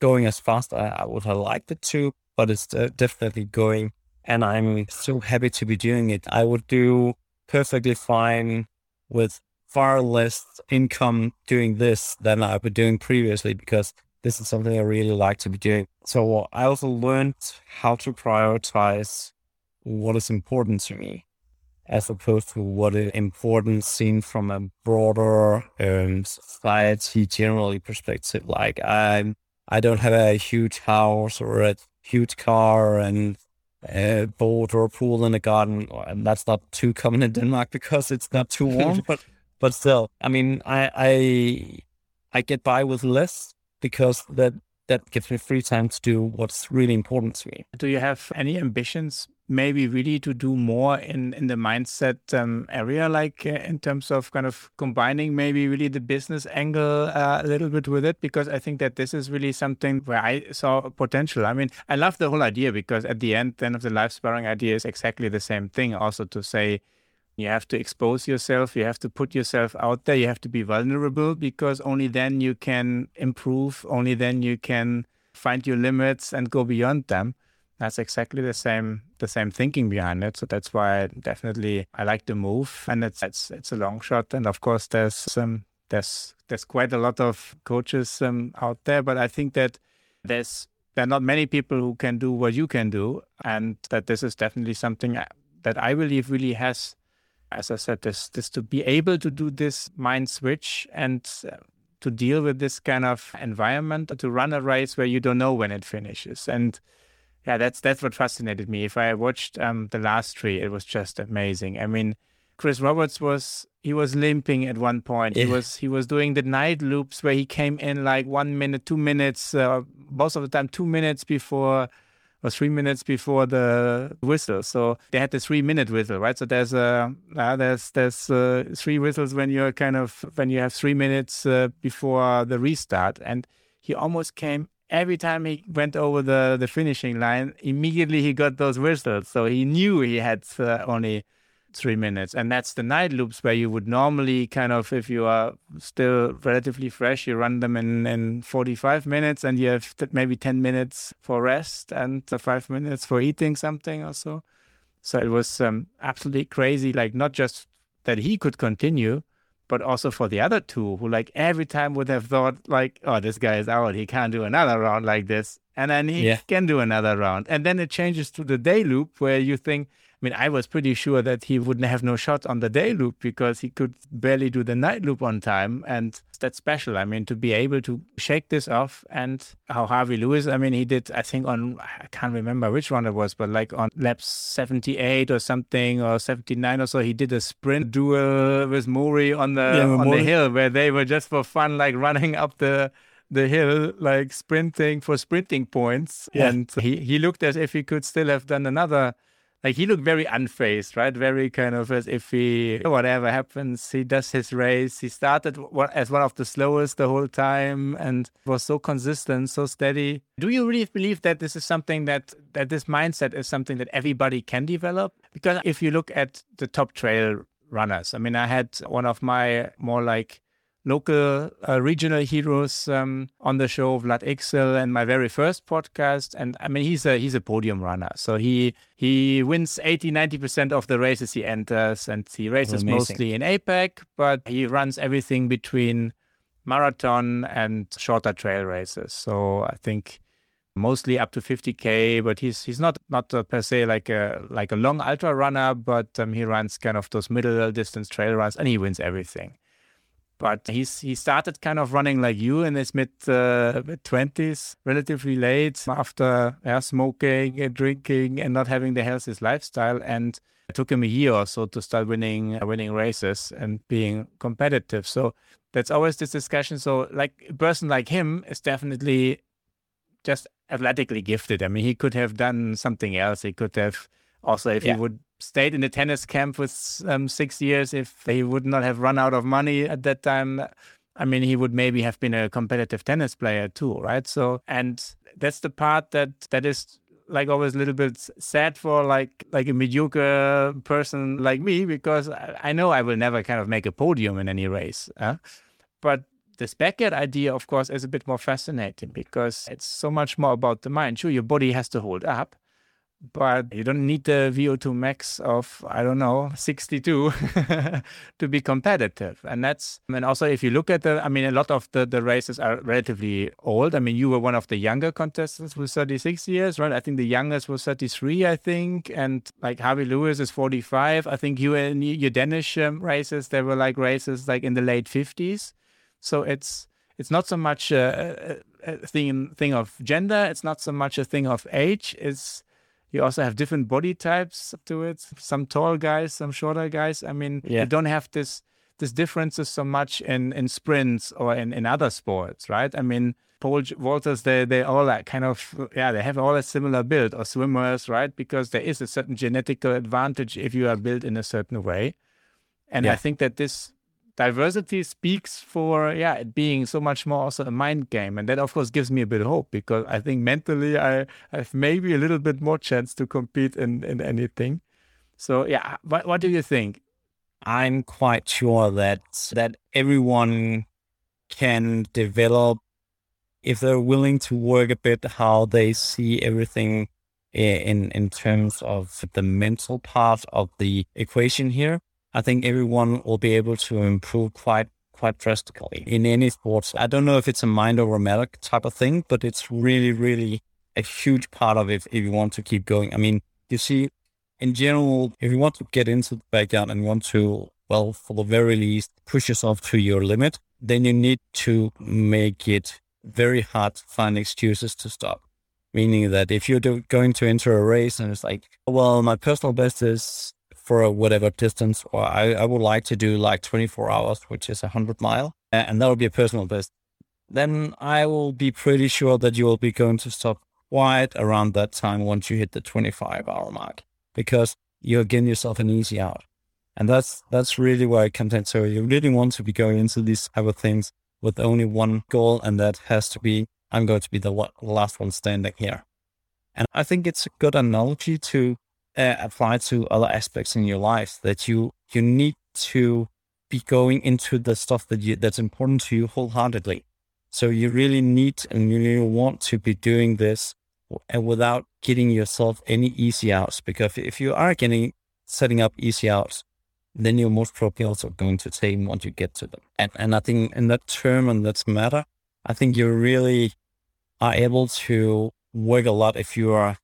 Speaker 3: going as fast as I would have liked it to, but it's definitely going. And I'm so happy to be doing it. I would do perfectly fine with far less income doing this than I've been doing previously because this is something I really like to be doing. So I also learned how to prioritize what is important to me as opposed to what is important seen from a broader um, society generally perspective. Like I'm, I don't have a huge house or a huge car and a boat or a pool in a garden. And that's not too common in Denmark [laughs] because it's not too warm. [laughs] but but still, I mean, I I I get by with less because that that gives me free time to do what's really important to me.
Speaker 2: Do you have any ambitions, maybe really to do more in, in the mindset um, area, like uh, in terms of kind of combining maybe really the business angle uh, a little bit with it? Because I think that this is really something where I saw potential. I mean, I love the whole idea because at the end, then of the life sparring idea is exactly the same thing. Also to say, you have to expose yourself. You have to put yourself out there. You have to be vulnerable because only then you can improve. Only then you can find your limits and go beyond them. That's exactly the same the same thinking behind it. So that's why I definitely I like the move, and it's it's it's a long shot. And of course, there's some there's there's quite a lot of coaches um, out there, but I think that there's there are not many people who can do what you can do, and that this is definitely something uh, that I believe really has as I said, this this to be able to do this mind switch and uh, to deal with this kind of environment, to run a race where you don't know when it finishes. And yeah, that's that's what fascinated me. If I watched um, the last three, it was just amazing. I mean, Chris Roberts was he was limping at one point. Yeah. He was he was doing the night loops where he came in like one minute, two minutes, uh, most of the time two minutes before or three minutes before the whistle. So they had the three minute whistle, right? So there's a uh, there's there's uh, three whistles when you're kind of when you have three minutes uh, before the restart, and he almost came every time he went over the the finishing line. Immediately he got those whistles, so he knew he had uh, only three minutes. And that's the night loops where you would normally kind of, if you are still relatively fresh, you run them in, in 45 minutes and you have maybe 10 minutes for rest and five minutes for eating something or so. So it was um, absolutely crazy. Like, not just that he could continue, but also for the other two who, like, every time would have thought, like, oh, this guy is out. He can't do another round like this. And then he yeah. can do another round. And then it changes to the day loop where you think, mean, I was pretty sure that he wouldn't have no shot on the day loop because he could barely do the night loop on time. And that's special. I mean, to be able to shake this off and how Harvey Lewis, I mean, he did, I think on, I can't remember which one it was, but like on lap 78 or something or 79 or so, he did a sprint duel with Murray on the, yeah, on the hill where they were just for fun, like running up the, the hill, like sprinting for sprinting points. Yeah. And he, he looked as if he could still have done another. Like he looked very unfazed, right? Very kind of as if he, whatever happens, he does his race. He started as one of the slowest the whole time and was so consistent, so steady. Do you really believe that this is something that, that this mindset is something that everybody can develop? Because if you look at the top trail runners, I mean, I had one of my more like local uh, regional heroes um, on the show, Vlad Ixel, and my very first podcast. And I mean, he's a he's a podium runner, so he he wins 80, 90 percent of the races he enters, and he races mostly in APAC, but he runs everything between marathon and shorter trail races. So I think mostly up to 50k but he's he's not not per se like a like a long ultra runner but um, he runs kind of those middle distance trail runs and he wins everything but he's he started kind of running like you in his mid uh, mid twenties, relatively late after yeah, smoking and drinking and not having the healthiest lifestyle. And it took him a year or so to start winning uh, winning races and being competitive. So that's always this discussion. So like a person like him is definitely just athletically gifted. I mean, he could have done something else. He could have also if yeah. he would stayed in the tennis camp with um, six years, if he would not have run out of money at that time, I mean, he would maybe have been a competitive tennis player too, right? So, and that's the part that that is like always a little bit sad for like like a mediocre person like me because I know I will never kind of make a podium in any race. Huh? But this backyard idea, of course, is a bit more fascinating because it's so much more about the mind. Sure, your body has to hold up, but you don't need the VO2 max of, I don't know, 62 [laughs] to be competitive. And that's, and also if you look at the, I mean, a lot of the, the races are relatively old. I mean, you were one of the younger contestants with 36 years, right? I think the youngest was 33, I think. And like Harvey Lewis is 45. I think you and your Danish um, races, there were like races like in the late 50s. So it's, it's not so much a, a, a thing, thing of gender. It's not so much a thing of age. It's, you also have different body types to it. Some tall guys, some shorter guys. I mean, yeah. you don't have this this differences so much in in sprints or in in other sports, right? I mean, pole vaulters, they they all are kind of yeah, they have all a similar build or swimmers, right? Because there is a certain genetical advantage if you are built in a certain way. And yeah. I think that this diversity speaks for yeah it being so much more also a mind game. And that of course gives me a bit of hope because i think mentally i have maybe a little bit more chance to compete in in anything. So yeah what, what do you think?
Speaker 3: I'm quite sure that that everyone can develop if they're willing to work a bit how they see everything eh, in in terms of the mental part of the equation here I think everyone will be able to improve quite quite drastically in any sports. I don't know if it's a mind over matter type of thing, but it's really, really a huge part of it if you want to keep going. I mean, you see, in general, if you want to get into the backyard and want to, well, for the very least, push yourself to your limit, then you need to make it very hard to find excuses to stop. Meaning that if you're do- going to enter a race and it's like, well, my personal best is for whatever distance, or I, I would like to do like 24 hours, which is 100 mile, and that would be a personal best, then I will be pretty sure that you will be going to stop quite around that time once you hit the 25 hour mark, because you're getting yourself an easy out. And that's that's really where it comes in. So you really want to be going into these type of things with only one goal, and that has to be I'm going to be the last one standing here. And I think it's a good analogy to uh, apply to other aspects in your life that you you need to be going into the stuff that you that's important to you wholeheartedly. So you really need and you really want to be doing this and without getting yourself any easy outs. Because if you are getting setting up easy outs, then you're most probably also going to take once you get to them. And and I think in that term and that's matter, I think you really are able to work a lot if you are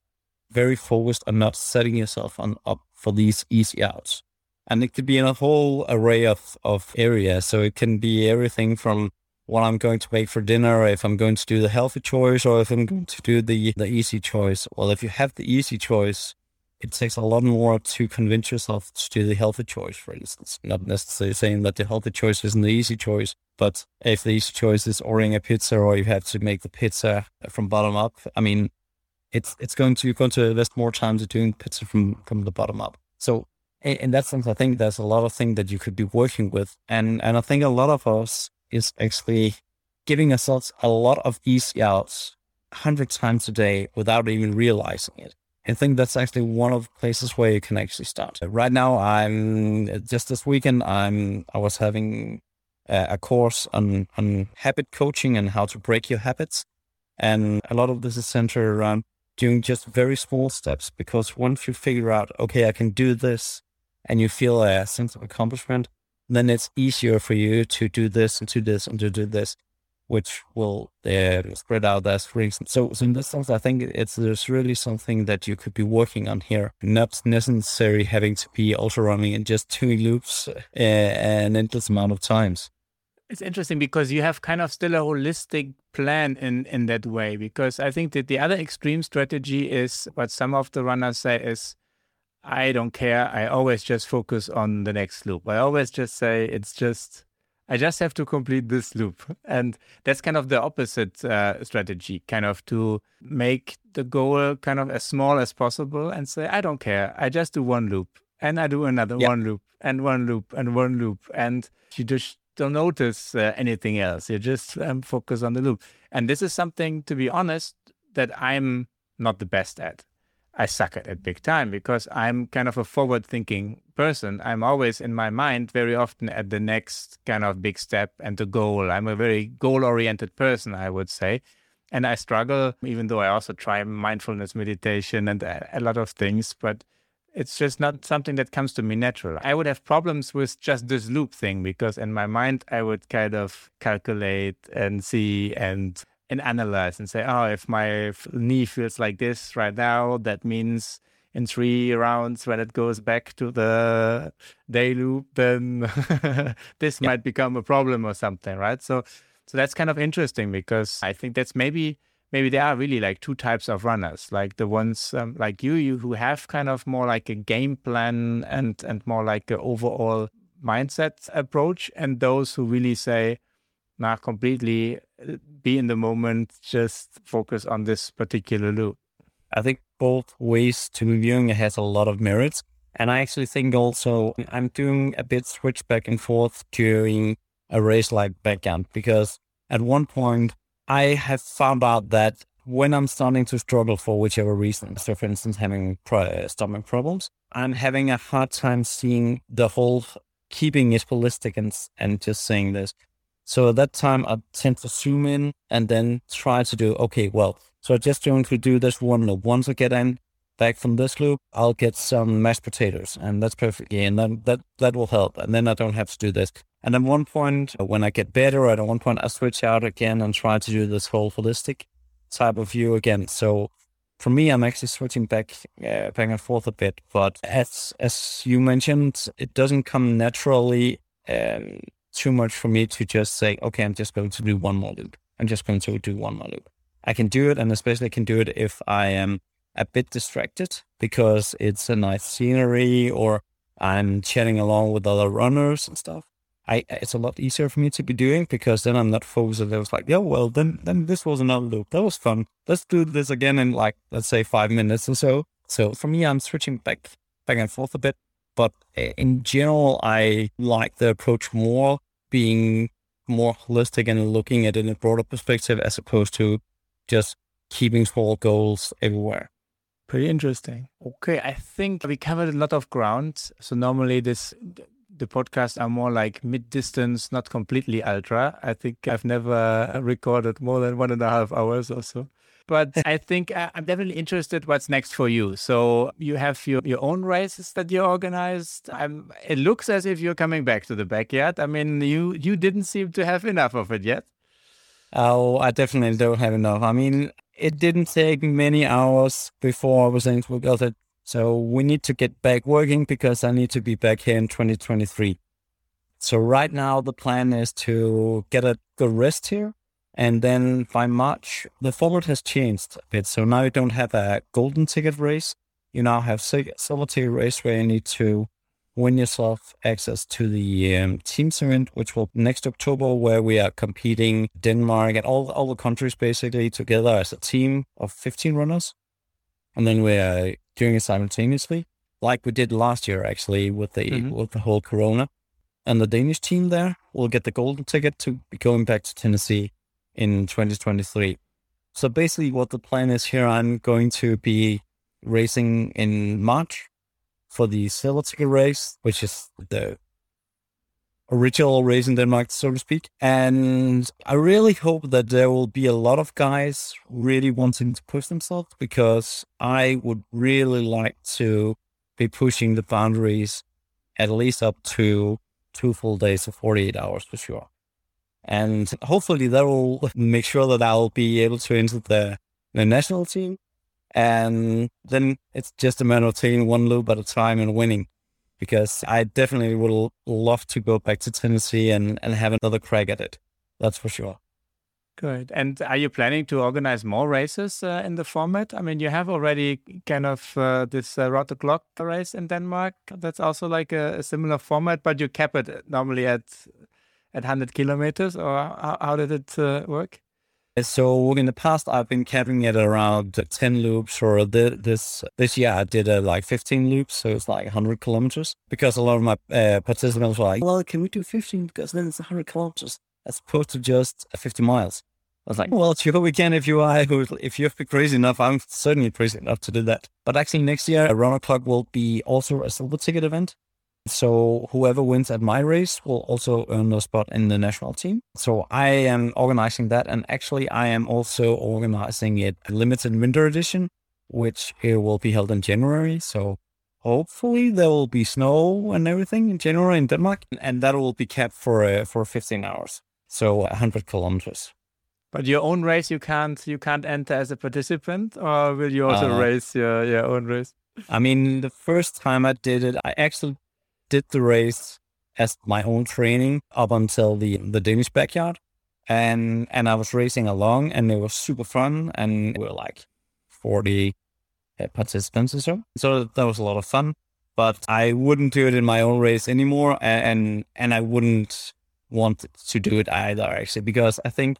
Speaker 3: very focused on not setting yourself on up for these easy outs. And it could be in a whole array of, of areas. So it can be everything from what I'm going to make for dinner, if I'm going to do the healthy choice, or if I'm going to do the, the easy choice. Well, if you have the easy choice, it takes a lot more to convince yourself to do the healthy choice, for instance. Not necessarily saying that the healthy choice isn't the easy choice, but if the easy choice is ordering a pizza or you have to make the pizza from bottom up, I mean, it's it's going to going to invest more time to doing pizza from from the bottom up. So in, in that sense, I think there's a lot of things that you could be working with, and and I think a lot of us is actually giving ourselves a lot of easy outs hundred times a day without even realizing it. I think that's actually one of the places where you can actually start. Right now, I'm just this weekend. I'm I was having a, a course on on habit coaching and how to break your habits, and a lot of this is centered around doing just very small steps because once you figure out, okay, I can do this and you feel a sense of accomplishment, then it's easier for you to do this and do this and to do this, which will uh, spread out as reason. So, so in this sense, I think it's there's really something that you could be working on here, not necessarily having to be ultra running in just two loops uh, an endless amount of times.
Speaker 2: It's interesting because you have kind of still a holistic plan in in that way. Because I think that the other extreme strategy is what some of the runners say is, I don't care. I always just focus on the next loop. I always just say it's just I just have to complete this loop. And that's kind of the opposite uh, strategy, kind of to make the goal kind of as small as possible and say, I don't care. I just do one loop and I do another yep. one loop and one loop and one loop. And you just don't notice uh, anything else. You just um, focus on the loop. And this is something, to be honest, that I'm not the best at. I suck at it big time because I'm kind of a forward thinking person. I'm always in my mind very often at the next kind of big step and the goal. I'm a very goal oriented person, I would say. And I struggle, even though I also try mindfulness meditation and a lot of things, but it's just not something that comes to me natural. I would have problems with just this loop thing because in my mind I would kind of calculate and see and and analyze and say, oh, if my knee feels like this right now, that means in three rounds when it goes back to the day loop, then [laughs] this yep. might become a problem or something, right? So, so that's kind of interesting because I think that's maybe maybe there are really like two types of runners, like the ones um, like you, you who have kind of more like a game plan and and more like an overall mindset approach, and those who really say, "Nah, completely be in the moment, just focus on this particular loop."
Speaker 3: I think both ways to viewing it has a lot of merits. And I actually think also I'm doing a bit switch back and forth during a race like Backyard because at one point I have found out that when I'm starting to struggle for whichever reason, so for instance, having pro- uh, stomach problems, I'm having a hard time seeing the whole keeping it holistic and, and just saying this. So at that time, I tend to zoom in and then try to do, okay, well, so I'm just going to do this one loop. Once I get in back from this loop, I'll get some mashed potatoes and that's perfect. And then that, that will help. And then I don't have to do this. And at one point, uh, when I get better, at one point, I switch out again and try to do this whole holistic type of view again. So for me, I'm actually switching back, uh, back and forth a bit. But as as you mentioned, it doesn't come naturally um, too much for me to just say, okay, I'm just going to do one more loop. I'm just going to do one more loop. I can do it, and especially I can do it if I am a bit distracted because it's a nice scenery or I'm chatting along with other runners and stuff. I it's a lot easier for me to be doing because then I'm not focused. I was like, yeah, well, then then this was another loop. That was fun. Let's do this again in like let's say five minutes or so. So for me, I'm switching back back and forth a bit. But eh, in general, I like the approach more being more holistic and looking at it in a broader perspective as opposed to just keeping small goals everywhere.
Speaker 2: Pretty interesting. Okay, I think we covered a lot of ground. So normally this the podcasts are more like mid distance, not completely ultra. I think I've never recorded more than one and a half hours or so. But [laughs] I think uh, I'm definitely interested what's next for you. So you have your, your own races that you organized. I'm, it looks as if you're coming back to the backyard. I mean, you you didn't seem to have enough of it yet.
Speaker 3: Oh, I definitely don't have enough. I mean, it didn't take many hours before I was able to So we need to get back working because I need to be back here in 2023. So right now the plan is to get a good rest here. And then by March, the format has changed a bit. So now you don't have a golden ticket race. You now have silver ticket race where you need to win yourself access to the um, teams event, which will next October, where we are competing Denmark and all all the countries basically together as a team of 15 runners, and then we are doing it simultaneously, like we did last year actually with the mm-hmm. with the whole Corona, and the Danish team there will get the golden ticket to be going back to Tennessee in 2023. So basically, what the plan is here, I'm going to be racing in March for the silver ticket race, which is the original race in Denmark, so to speak. And I really hope that there will be a lot of guys really wanting to push themselves because I would really like to be pushing the boundaries at least up to two full days of 48 hours for sure. And hopefully that will make sure that I'll be able to enter the, the national team and then it's just a matter of taking one loop at a time and winning. Because I definitely would love to go back to Tennessee and, and have another crack at it. That's for sure.
Speaker 2: Good. And are you planning to organize more races uh, in the format? I mean, you have already kind of uh, this uh, the Clock race in Denmark. That's also like a, a, similar format, but you cap it normally at at 100 kilometers, or how, how did it uh, work?
Speaker 3: So in the past, I've been capping it around 10 loops or the, this, this year I did uh, like 15 loops. So it's like 100 kilometers because a lot of my uh, participants were like, well, can we do 15? Because then it's 100 kilometers as opposed to just 50 miles. I was like, well, sure we can if you are, if you're crazy enough. I'm certainly crazy enough to do that. But actually next year, Round Clock will be also a silver ticket event. So whoever wins at my race will also earn a spot in the national team. So I am organizing that. And actually, I am also organizing it a limited winter edition, which will be held in January. So hopefully there will be snow and everything in January in Denmark. And that will be kept for, uh, for 15 hours. So 100 kilometers.
Speaker 2: But your own race, you can't you can't enter as a participant, or will you also uh, race your, your own race?
Speaker 3: I mean, the first time I did it, I actually did the race as my own training up until the the Danish backyard, and and I was racing along, and it was super fun, and we were like forty uh, participants or so, so that was a lot of fun. But I wouldn't do it in my own race anymore, and and I wouldn't want to do it either actually because I think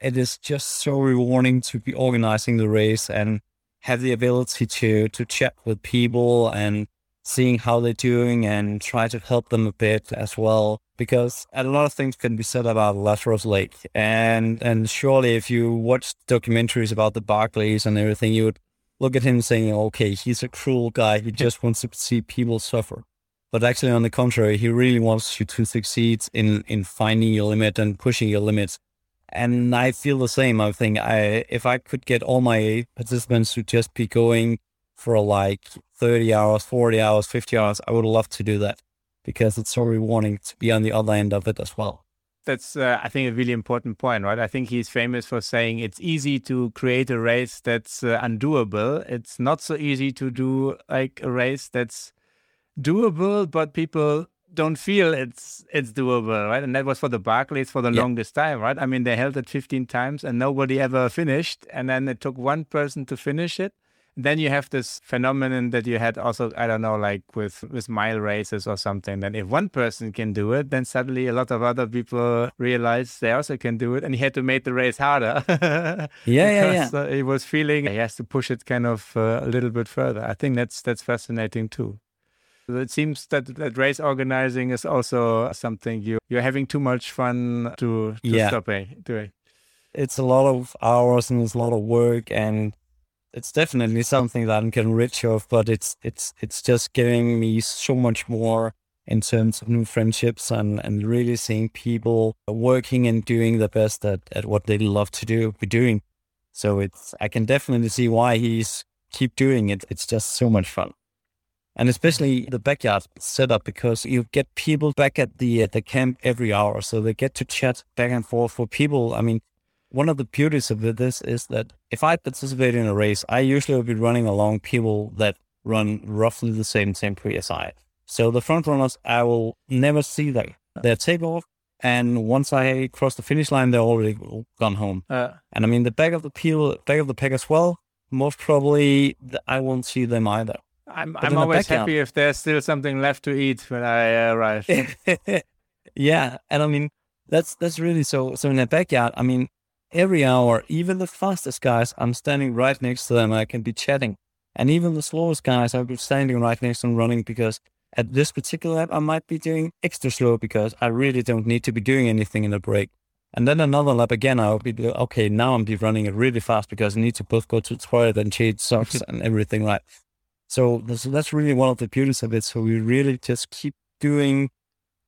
Speaker 3: it is just so rewarding to be organizing the race and have the ability to to chat with people and seeing how they're doing and try to help them a bit as well. Because a lot of things can be said about Lazarus Lake. And and surely if you watch documentaries about the Barkleys and everything, you would look at him saying, okay, he's a cruel guy. He just wants to see people suffer. But actually, on the contrary, he really wants you to succeed in, in finding your limit and pushing your limits. And I feel the same. I think I, if I could get all my participants to just be going for like 30 hours, 40 hours, 50 hours, I would love to do that because it's so rewarding to be on the other end of it as well.
Speaker 2: That's, uh, I think, a really important point, right? I think he's famous for saying it's easy to create a race that's uh, undoable. It's not so easy to do like a race that's doable, but people don't feel it's it's doable, right? And that was for the Barkleys for the yeah. longest time, right? I mean, they held it 15 times and nobody ever finished, and then it took one person to finish it, then you have this phenomenon that you had also, I don't know, like with, with mile races or something. Then if one person can do it, then suddenly a lot of other people realize they also can do it. And he had to make the race harder. [laughs]
Speaker 3: yeah, yeah, yeah.
Speaker 2: Uh, he was feeling he has to push it kind of uh, a little bit further. I think that's that's fascinating too. It seems that, that race organizing is also something you you're having too much fun to, to yeah. stop doing.
Speaker 3: It's a lot of hours and it's a lot of work and it's definitely something that I'm getting rich of, but it's it's it's just giving me so much more in terms of new friendships and, and really seeing people working and doing the best at, at what they love to do be doing. So it's I can definitely see why he's keep doing it. It's just so much fun. And especially the backyard setup because you get people back at the at the camp every hour. So they get to chat back and forth for people. I mean, one of the beauties of this is that if I participate in a race, I usually will be running along people that run roughly the same tempo as I. So the front runners, I will never see them. They take off, and once I cross the finish line, they're already gone home. Uh, and I mean, the back of the peel, back of the pack as well. Most probably, I won't see them either.
Speaker 2: I'm I'm always happy if there's still something left to eat when I arrive. [laughs]
Speaker 3: yeah, and I mean that's that's really so. So in the backyard, I mean, every hour, even the fastest guys, I'm standing right next to them. I can be chatting, and even the slowest guys, I'll be standing right next to them running because at this particular lap, I might be doing extra slow because I really don't need to be doing anything in the break. And then another lap again, I'll be okay. Now I'm be running it really fast because I need to both go to the toilet and change socks and everything right. So that's really one of the beauties of it. So we really just keep doing,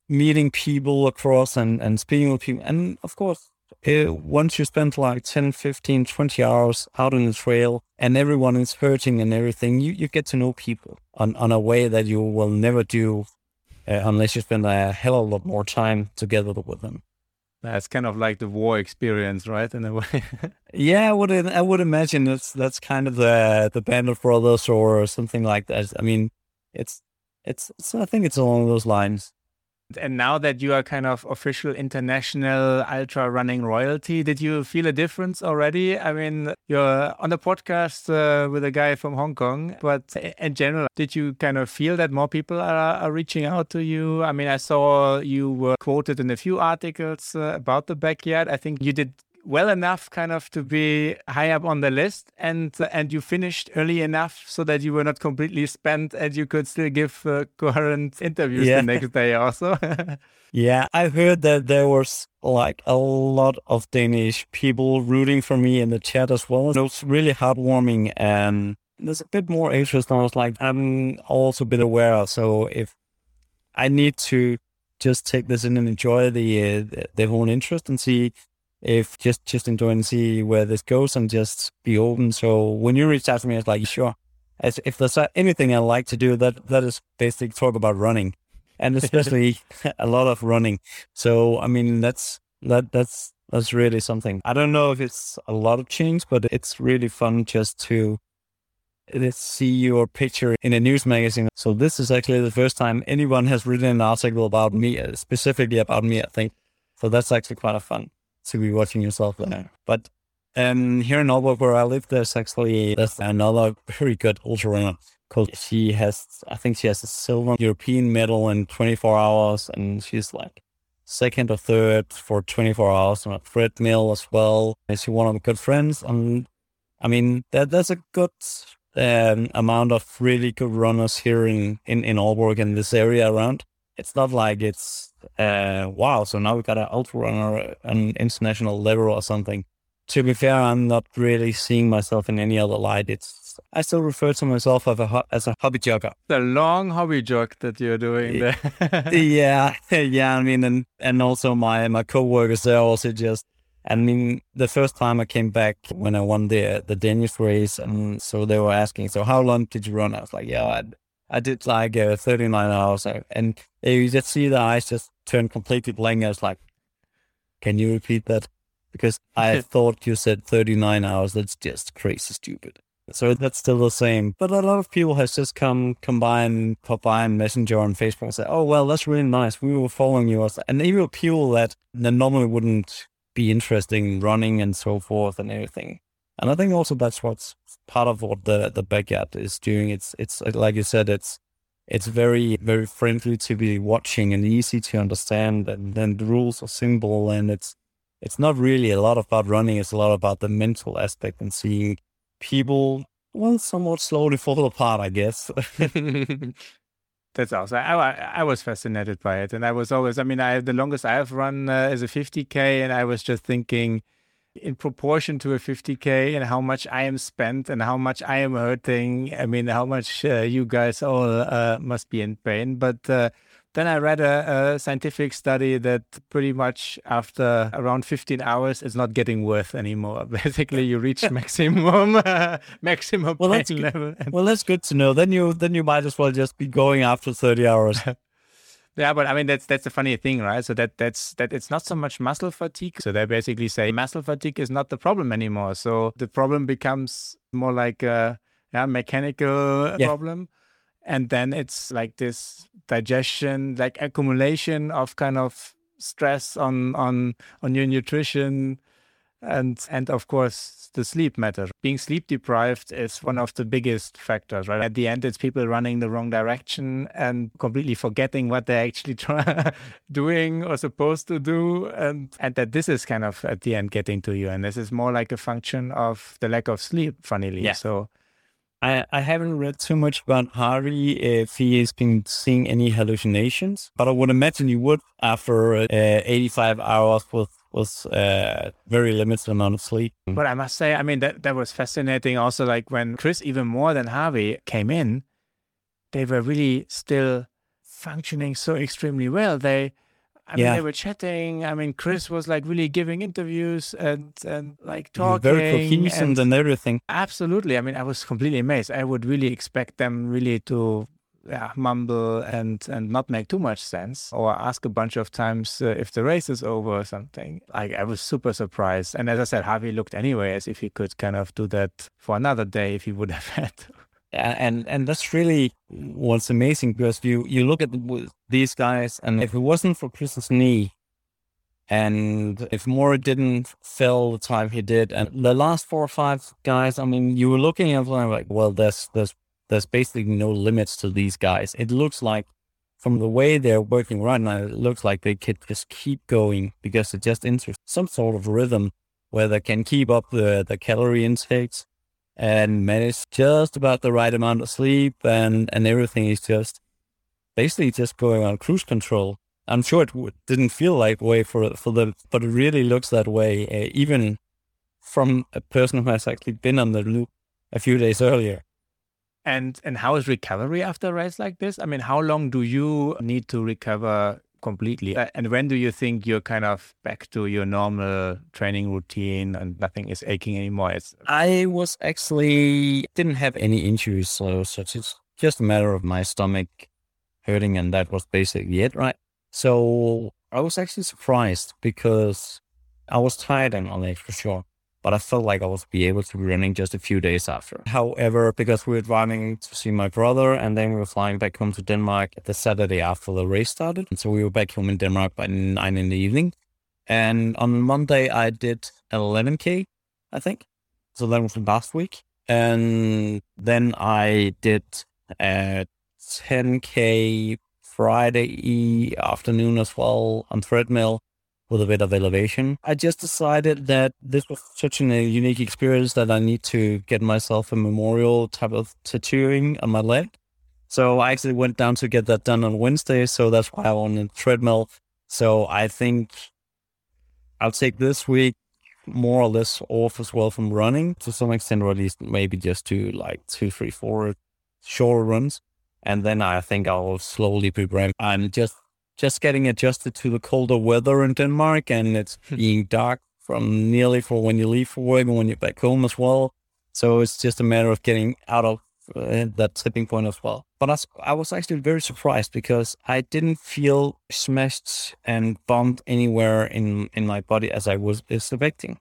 Speaker 3: meeting people across and, and speaking with people. And of course, it, once you spend like 10, 15, 20 hours out on the trail and everyone is hurting and everything, you, you get to know people on, on a way that you will never do uh, unless you spend a hell of a lot more time together with them.
Speaker 2: That's kind of like the war experience, right? In a way. [laughs]
Speaker 3: yeah, I would I would imagine that's that's kind of the the Band of Brothers or something like that. I mean, it's it's, it's I think it's along those lines.
Speaker 2: And now that you are kind of official international ultra running royalty, did you feel a difference already? I mean, you're on a podcast uh, with a guy from Hong Kong, but in general, did you kind of feel that more people are, are reaching out to you? I mean, I saw you were quoted in a few articles uh, about the backyard. I think you did well enough kind of to be high up on the list and and you finished early enough so that you were not completely spent and you could still give uh, coherent interviews yeah. the next day also. [laughs]
Speaker 3: Yeah i heard that there was like a lot of danish people rooting for me in the chat as well. It was really heartwarming and there's a bit more interest i was like i'm also a bit aware so if i need to just take this in and enjoy the uh, the whole interest and see if just just enjoy and see where this goes and just be open. So when you reach out to me, it's like sure. As if there's anything I like to do, that that is basically talk about running, and [laughs] especially [laughs] a lot of running. So I mean that's that that's that's really something. I don't know if it's a lot of change, but it's really fun just to uh, see your picture in a news magazine. So this is actually the first time anyone has written an article about me, uh, specifically about me. I think so. That's actually quite a fun to be watching yourself there. But um, here in Aalborg, where I live, there's actually there's another very good ultra runner called. She has, I think, she has a silver European medal in 24 hours, and she's like second or third for 24 hours on a treadmill as well. She's one of my good friends, and I mean that there's a good um, amount of really good runners here in in in Aalborg and this area around. It's not like it's uh, wow, so now we got an ultra runner an international level or something. To be fair, I'm not really seeing myself in any other light. It's I still refer to myself as a as a hobby jogger.
Speaker 2: The long hobby jog that you're doing there. [laughs]
Speaker 3: yeah, [laughs] yeah. I mean, and and also my my coworkers they're also just. I mean, the first time I came back when I won the the Danish race, and so they were asking, "So how long did you run?" I was like, "Yeah, I, I did like uh, 39 hours, and you just see the eyes just turn completely blank. I was like, "Can you repeat that?" Because I [laughs] thought you said 39 hours. That's just crazy stupid. So that's still the same. But a lot of people has just come combine and messenger on Facebook and say, "Oh well, that's really nice. We were following you." And even people that normally wouldn't be interested in running and so forth and everything. And I think also that's what's part of what the the backyard is doing. It's it's like you said, it's it's very very friendly to be watching and easy to understand, and then the rules are simple, and it's it's not really a lot about running. It's a lot about the mental aspect and seeing people well somewhat slowly fall apart, I guess. [laughs] [laughs]
Speaker 2: That's awesome. I, I was fascinated by it, and I was always. I mean, I the longest I have run uh, is a 50k, and I was just thinking in proportion to a 50k and how much I am spent and how much I am hurting. I mean, how much uh, you guys all uh, must be in pain. But uh, then I read a, a, scientific study that pretty much after around 15 hours, it's not getting worth anymore. [laughs] Basically, you reach [laughs] maximum maximum well, pain level.
Speaker 3: well, that's good to know. Then you then you might as well just be going after 30 hours. [laughs]
Speaker 2: Yeah, but I mean that's that's the funny thing, right? So that that's that it's not so much muscle fatigue. So they basically say muscle fatigue is not the problem anymore. So the problem becomes more like a yeah, mechanical yeah. problem. And then it's like this digestion, like accumulation of kind of stress on on on your nutrition and and of course the sleep matter. Being sleep deprived is one of the biggest factors right? At the end it's people running the wrong direction and completely forgetting what they're actually [laughs] trying doing or supposed to do. And and that this is kind of at the end getting to you. And this is more like a function of the lack of sleep funnily. Yeah. so
Speaker 3: I, I haven't read too much about Harvey if he has been seeing any hallucinations, but I would imagine you would after uh, 85 hours with was a very limited amount of sleep. Mm.
Speaker 2: But I must say, I mean, that, that was fascinating. Also, like when Chris, even more than Harvey, came in, they were really still functioning so extremely well. They, I mean, they were chatting. I mean, Chris was like really giving interviews and and like talking,
Speaker 3: very cohesive and, and everything.
Speaker 2: Absolutely. I mean, I was completely amazed. I would really expect them really to yeah, mumble and and not make too much sense or ask a bunch of times uh, if the race is over or something. Like I was super surprised. And as I said, Harvey looked anyway as if he could kind of do that for another day if he would have [laughs] had
Speaker 3: and and that's really what's amazing because you you look at these guys, and if it wasn't for Chris's knee, and if Moore didn't fill the time he did, and the last four or five guys, I mean, you were looking at them like, well, there's there's there's basically no limits to these guys. It looks like from the way they're working right now, it looks like they could just keep going because it just enters some sort of rhythm where they can keep up the, the calorie intakes and manage just about the right amount of sleep and, and everything is just basically just going on cruise control. I'm sure it didn't feel like way for for the, but it really looks that way, uh, even from a person who has actually been on the loop a few days earlier.
Speaker 2: And and how is recovery after a race like this? I mean, how long do you need to recover completely? And when do you think you're kind of back to your normal training routine and nothing is aching anymore? It's...
Speaker 3: I was actually didn't have any injuries, so, so it's just a matter of my stomach hurting, and that was basically it, right? So I was actually surprised because I was tired and all that for sure but I felt like I was be able to be running just a few days after. However, because we were driving to see my brother and then we were flying back home to Denmark the Saturday after the race started. And so we were back home in Denmark by nine in the evening. And on Monday, I did 11K, I think. So that was last week. And then I did uh, a 10K Friday afternoon as well on treadmill with a bit of elevation. I just decided that this was such an, a unique experience that I need to get myself a memorial type of tattooing on my leg. So I actually went down to get that done on Wednesday. So that's why I'm on the treadmill. So I think I'll take this week more or less off as well from running to some extent, or at least maybe just do like two, three, four shorter runs. And then I think I'll slowly prepare. I'm just just getting adjusted to the colder weather in Denmark and it's hmm. being dark from nearly for when you leave for work and when you're back home as well. So it's just a matter of getting out of uh, that tipping point as well. But I, I was actually very surprised because I didn't feel smashed and bumped anywhere in, in my body as I was expecting.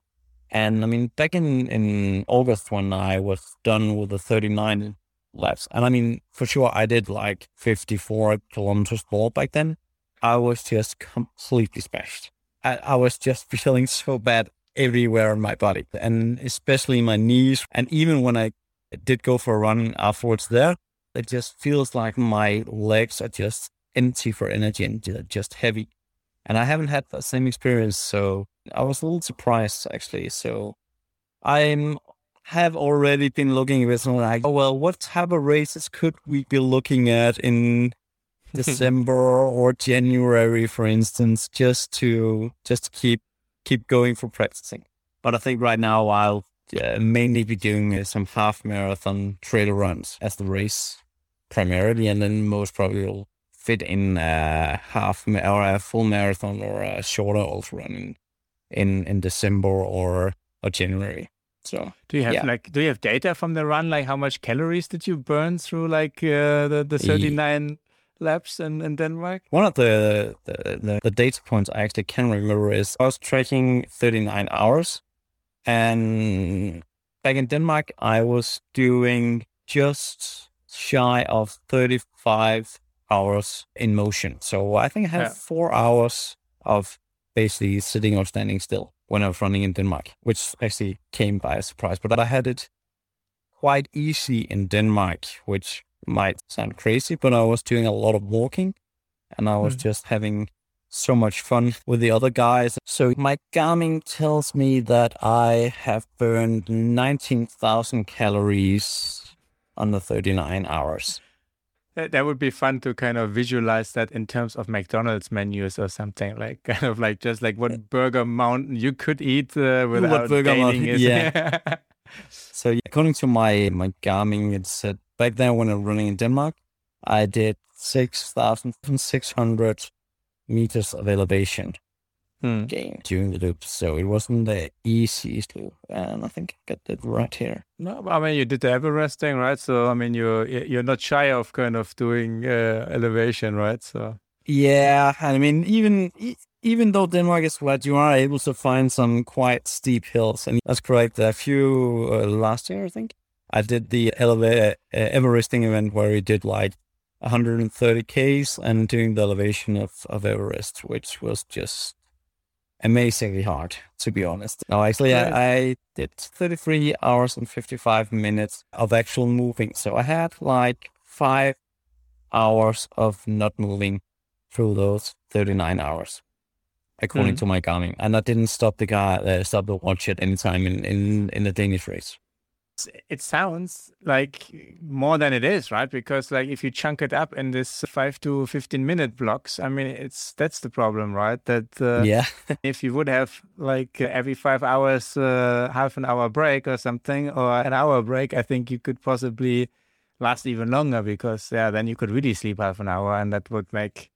Speaker 3: And I mean, back in, in August when I was done with the 39 laps, and I mean, for sure, I did like 54 kilometers more back then. I was just completely smashed. I, I was just [laughs] feeling so bad everywhere in my body and especially my knees. And even when I did go for a run afterwards there, it just feels like my legs are just empty for energy and just heavy. And I haven't had that same experience. So I was a little surprised actually. So I'm have already been looking at like, oh, well, what type of races could we be looking at in December or January, for instance, just to just keep keep going for practicing. But I think right now I'll uh, mainly be doing uh, some half marathon trail runs as the race primarily, and then most probably will fit in a half ma- or a full marathon or a shorter ultra run in in, in December or or January. So
Speaker 2: do you have yeah. like do you have data from the run like how much calories did you burn through like uh, the the 39 labs in, in Denmark?
Speaker 3: One of the, the, the data points I actually can remember is I was tracking 39 hours. And back in Denmark, I was doing just shy of 35 hours in motion. So I think I had yeah. four hours of basically sitting or standing still when I was running in Denmark, which actually came by a surprise. But I had it quite easy in Denmark, which might sound crazy, but I was doing a lot of walking and I was mm. just having so much fun with the other guys. So my Garmin tells me that I have burned 19,000 calories under 39 hours.
Speaker 2: That, that would be fun to kind of visualize that in terms of McDonald's menus or something like [laughs] kind of like just like what burger mountain you could eat uh, without what burger mountain, is.
Speaker 3: Yeah. [laughs] so according to my my Garmin, it said back then when I was running in Denmark, I did six thousand six hundred meters of elevation hmm. gain during the loop. So it wasn't the easiest loop, and I think I got that right here.
Speaker 2: No, I mean you did the Everest thing, right? So I mean you're you're not shy of kind of doing uh, elevation, right? So
Speaker 3: yeah, I mean even even though Denmark is flat, you are able to find some quite steep hills, and that's correct. A few uh, last year, I think. I did the eleva- uh, Everesting event where we did like 130 Ks and doing the elevation of, of Everest, which was just amazingly hard, to be honest. No, actually, right. I, I, did 33 hours and 55 minutes of actual moving. So I had like five hours of not moving through those 39 hours, according mm. to my Garmin. And I didn't stop the guy, uh, stop the watch at any time in, in, in the Danish race
Speaker 2: it sounds like more than it is, right? Because like if you chunk it up in this five to fifteen minute blocks, I mean, it's that's the problem, right? That uh,
Speaker 3: yeah, [laughs]
Speaker 2: if you would have like every five hours, uh, half an hour break or something, or an hour break, I think you could possibly last even longer because yeah, then you could really sleep half an hour, and that would make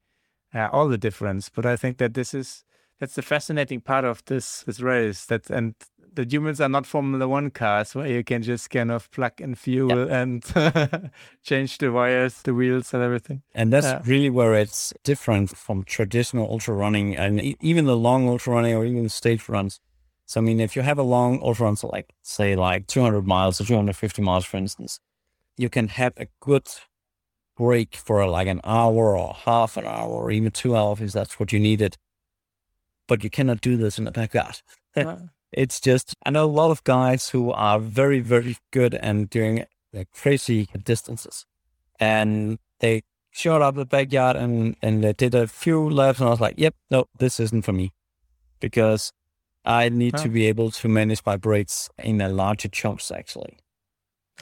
Speaker 2: uh, all the difference. But I think that this is that's the fascinating part of this this race that and the humans are not Formula One cars where you can just kind of plug in fuel yeah. and [laughs] change the wires, the wheels, and everything.
Speaker 3: And that's yeah. really where it's different from traditional ultra running and even the long ultra running or even stage runs. So, I mean, if you have a long ultra run, so like, say, like 200 miles or 250 miles, for instance, you can have a good break for like an hour or half an hour or even two hours if that's what you needed. But you cannot do this in a backyard. [laughs] It's just, I know a lot of guys who are very, very good and doing like crazy distances. And they showed up the backyard and, and they did a few laps and I was like, yep, no, this isn't for me because I need to be able to manage my breaks in a larger chunks actually.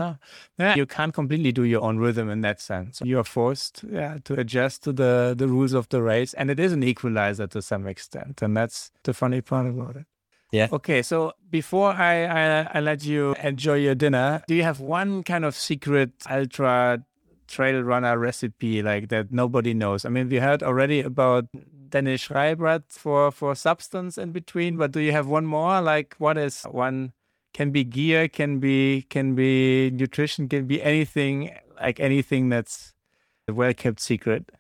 Speaker 2: Oh, yeah, you can't completely do your own rhythm in that sense. You are forced yeah, to adjust to the, the rules of the race, and it is an equalizer to some extent. And that's the funny part about it.
Speaker 3: Yeah.
Speaker 2: Okay. So before I, I, I let you enjoy your dinner, do you have one kind of secret ultra trail runner recipe like that nobody knows? I mean, we heard already about Danish Reibrad for for substance in between, but do you have one more? Like, what is one? Can be gear, can be can be nutrition, can be anything like anything that's a well kept secret.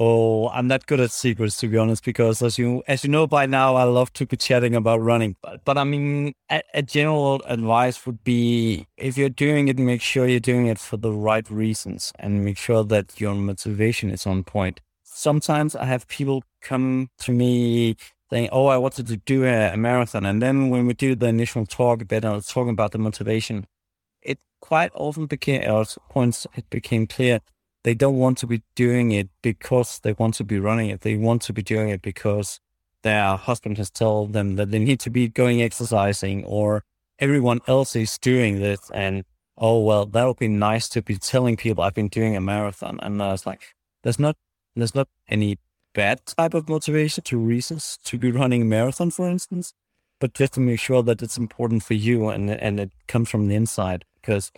Speaker 3: Oh, I'm not good at secrets to be honest, because as you as you know by now, I love to be chatting about running. But but I mean, a, a, general advice would be if you're doing it, make sure you're doing it for the right reasons, and make sure that your motivation is on point. Sometimes I have people come to me saying, "Oh, I wanted to do a, a marathon," and then when we do the initial talk bit, I was talking about the motivation. It quite often became, at points, it became clear they don't want to be doing it because they want to be running it. They want to be doing it because their husband has told them that they need to be going exercising or everyone else is doing this. And oh, well, that would be nice to be telling people I've been doing a marathon. And I was like, there's not, there's not any bad type of motivation to reasons to be running a marathon, for instance, but just to make sure that it's important for you and, and it comes from the inside because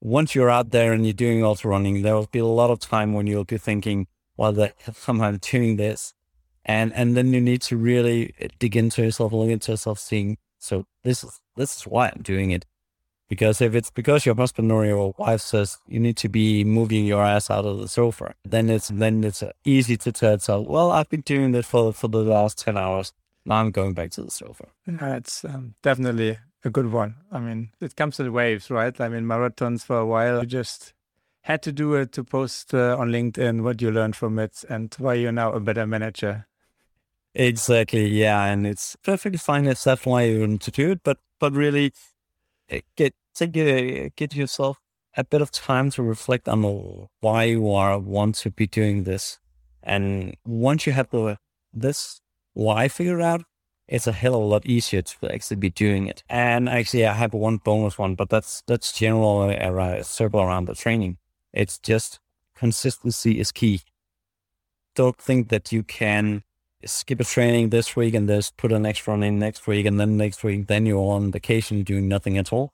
Speaker 3: once you're out there and you're doing ultra running, there will be a lot of time when you'll be thinking, well, I'm I doing this. And, and then you need to really dig into yourself, look into yourself, seeing, so this is, this is why I'm doing it. Because if it's because your husband or your wife says you need to be moving your ass out of the sofa, then it's, then it's easy to tell itself, well, I've been doing this for, for the last 10 hours. Now I'm going back to the sofa.
Speaker 2: Yeah, it's um, definitely a good one. I mean, it comes in waves, right? I mean, marathons for a while, you just had to do it to post uh, on LinkedIn what you learned from it and why you're now a better manager.
Speaker 3: Exactly, yeah, and it's perfectly fine if that's why you want to do it, but but really eh, get take a, get yourself a bit of time to reflect on why you are want to be doing this, and once you have the this why figured out, it's a hell of a lot easier to actually be doing it. And actually, I have one bonus one, but that's that's general uh, circle around the training. It's just consistency is key. Don't think that you can skip a training this week and just put an extra run in next week, and then next week, then you're on vacation doing nothing at all.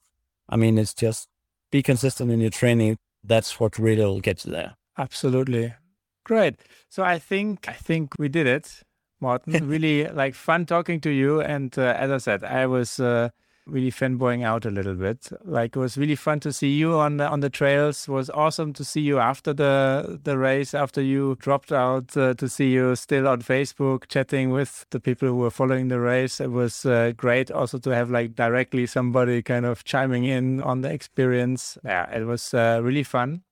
Speaker 3: I mean, it's just be consistent in your training. That's what really will get you there.
Speaker 2: Absolutely. Great. So I think I think we did it. Morten. [laughs] really like fun talking to you. And uh, as I said, I was uh, really fanboying out a little bit. Like it was really fun to see you on the on the trails. It was awesome to see you after the the race, after you dropped out. Uh, to see you still on Facebook chatting with the people who were following the race. It was uh, great also to have like directly somebody kind of chiming in on the experience. Yeah, it was uh, really fun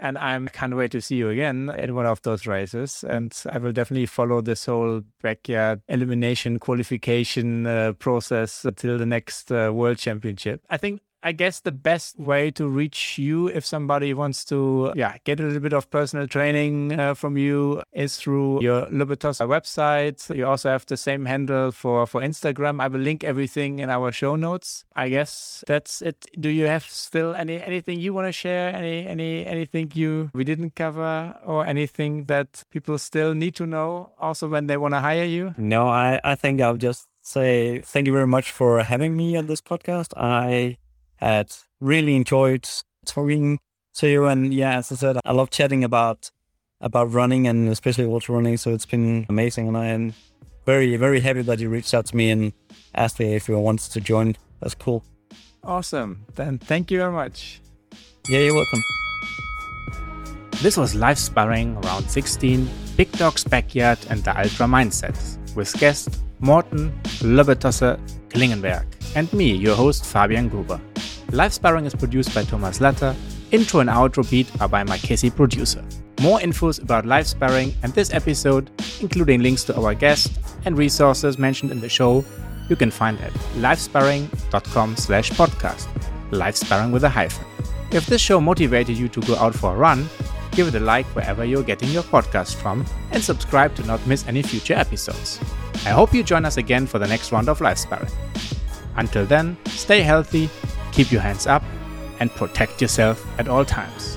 Speaker 2: and I can't wait to see you again in one of those races. And I will definitely follow this whole backyard elimination qualification uh, process until the next uh, World Championship. I think I guess the best way to reach you if somebody wants to yeah get a little bit of personal training uh, from you is through your Loubetossa website. You also have the same handle for for Instagram. I will link everything in our show notes. I guess that's it. Do you have still any anything you want to share? Any any anything you we didn't cover or anything that people still need to know also when they want to hire you?
Speaker 3: No, I I think I'll just say thank you very much for having me on this podcast. I had really enjoyed talking to you. And yeah, as I said, I love chatting about about running and especially ultra running. So it's been amazing, and I am very very happy that you reached out to me and asked me if you wanted to join. That's cool.
Speaker 2: Awesome. Then thank you very much.
Speaker 3: Yeah, you're welcome.
Speaker 2: This was live sparring around 16, Big Dog's Backyard and the Ultra Mindset with guest Morten Loubetossa Klingenberg and me, your host Fabian Gruber. Live Sparring is produced by Thomas Latter. Intro and outro beat are by my Casey producer. More infos about live sparring and this episode, including links to our guest and resources mentioned in the show, you can find at livesparring.com slash podcast. Live sparring with a hyphen. If this show motivated you to go out for a run, give it a like wherever you're getting your podcast from and subscribe to not miss any future episodes. I hope you join us again for the next round of live sparring. Until then, stay healthy keep your hands up, and protect yourself at all times.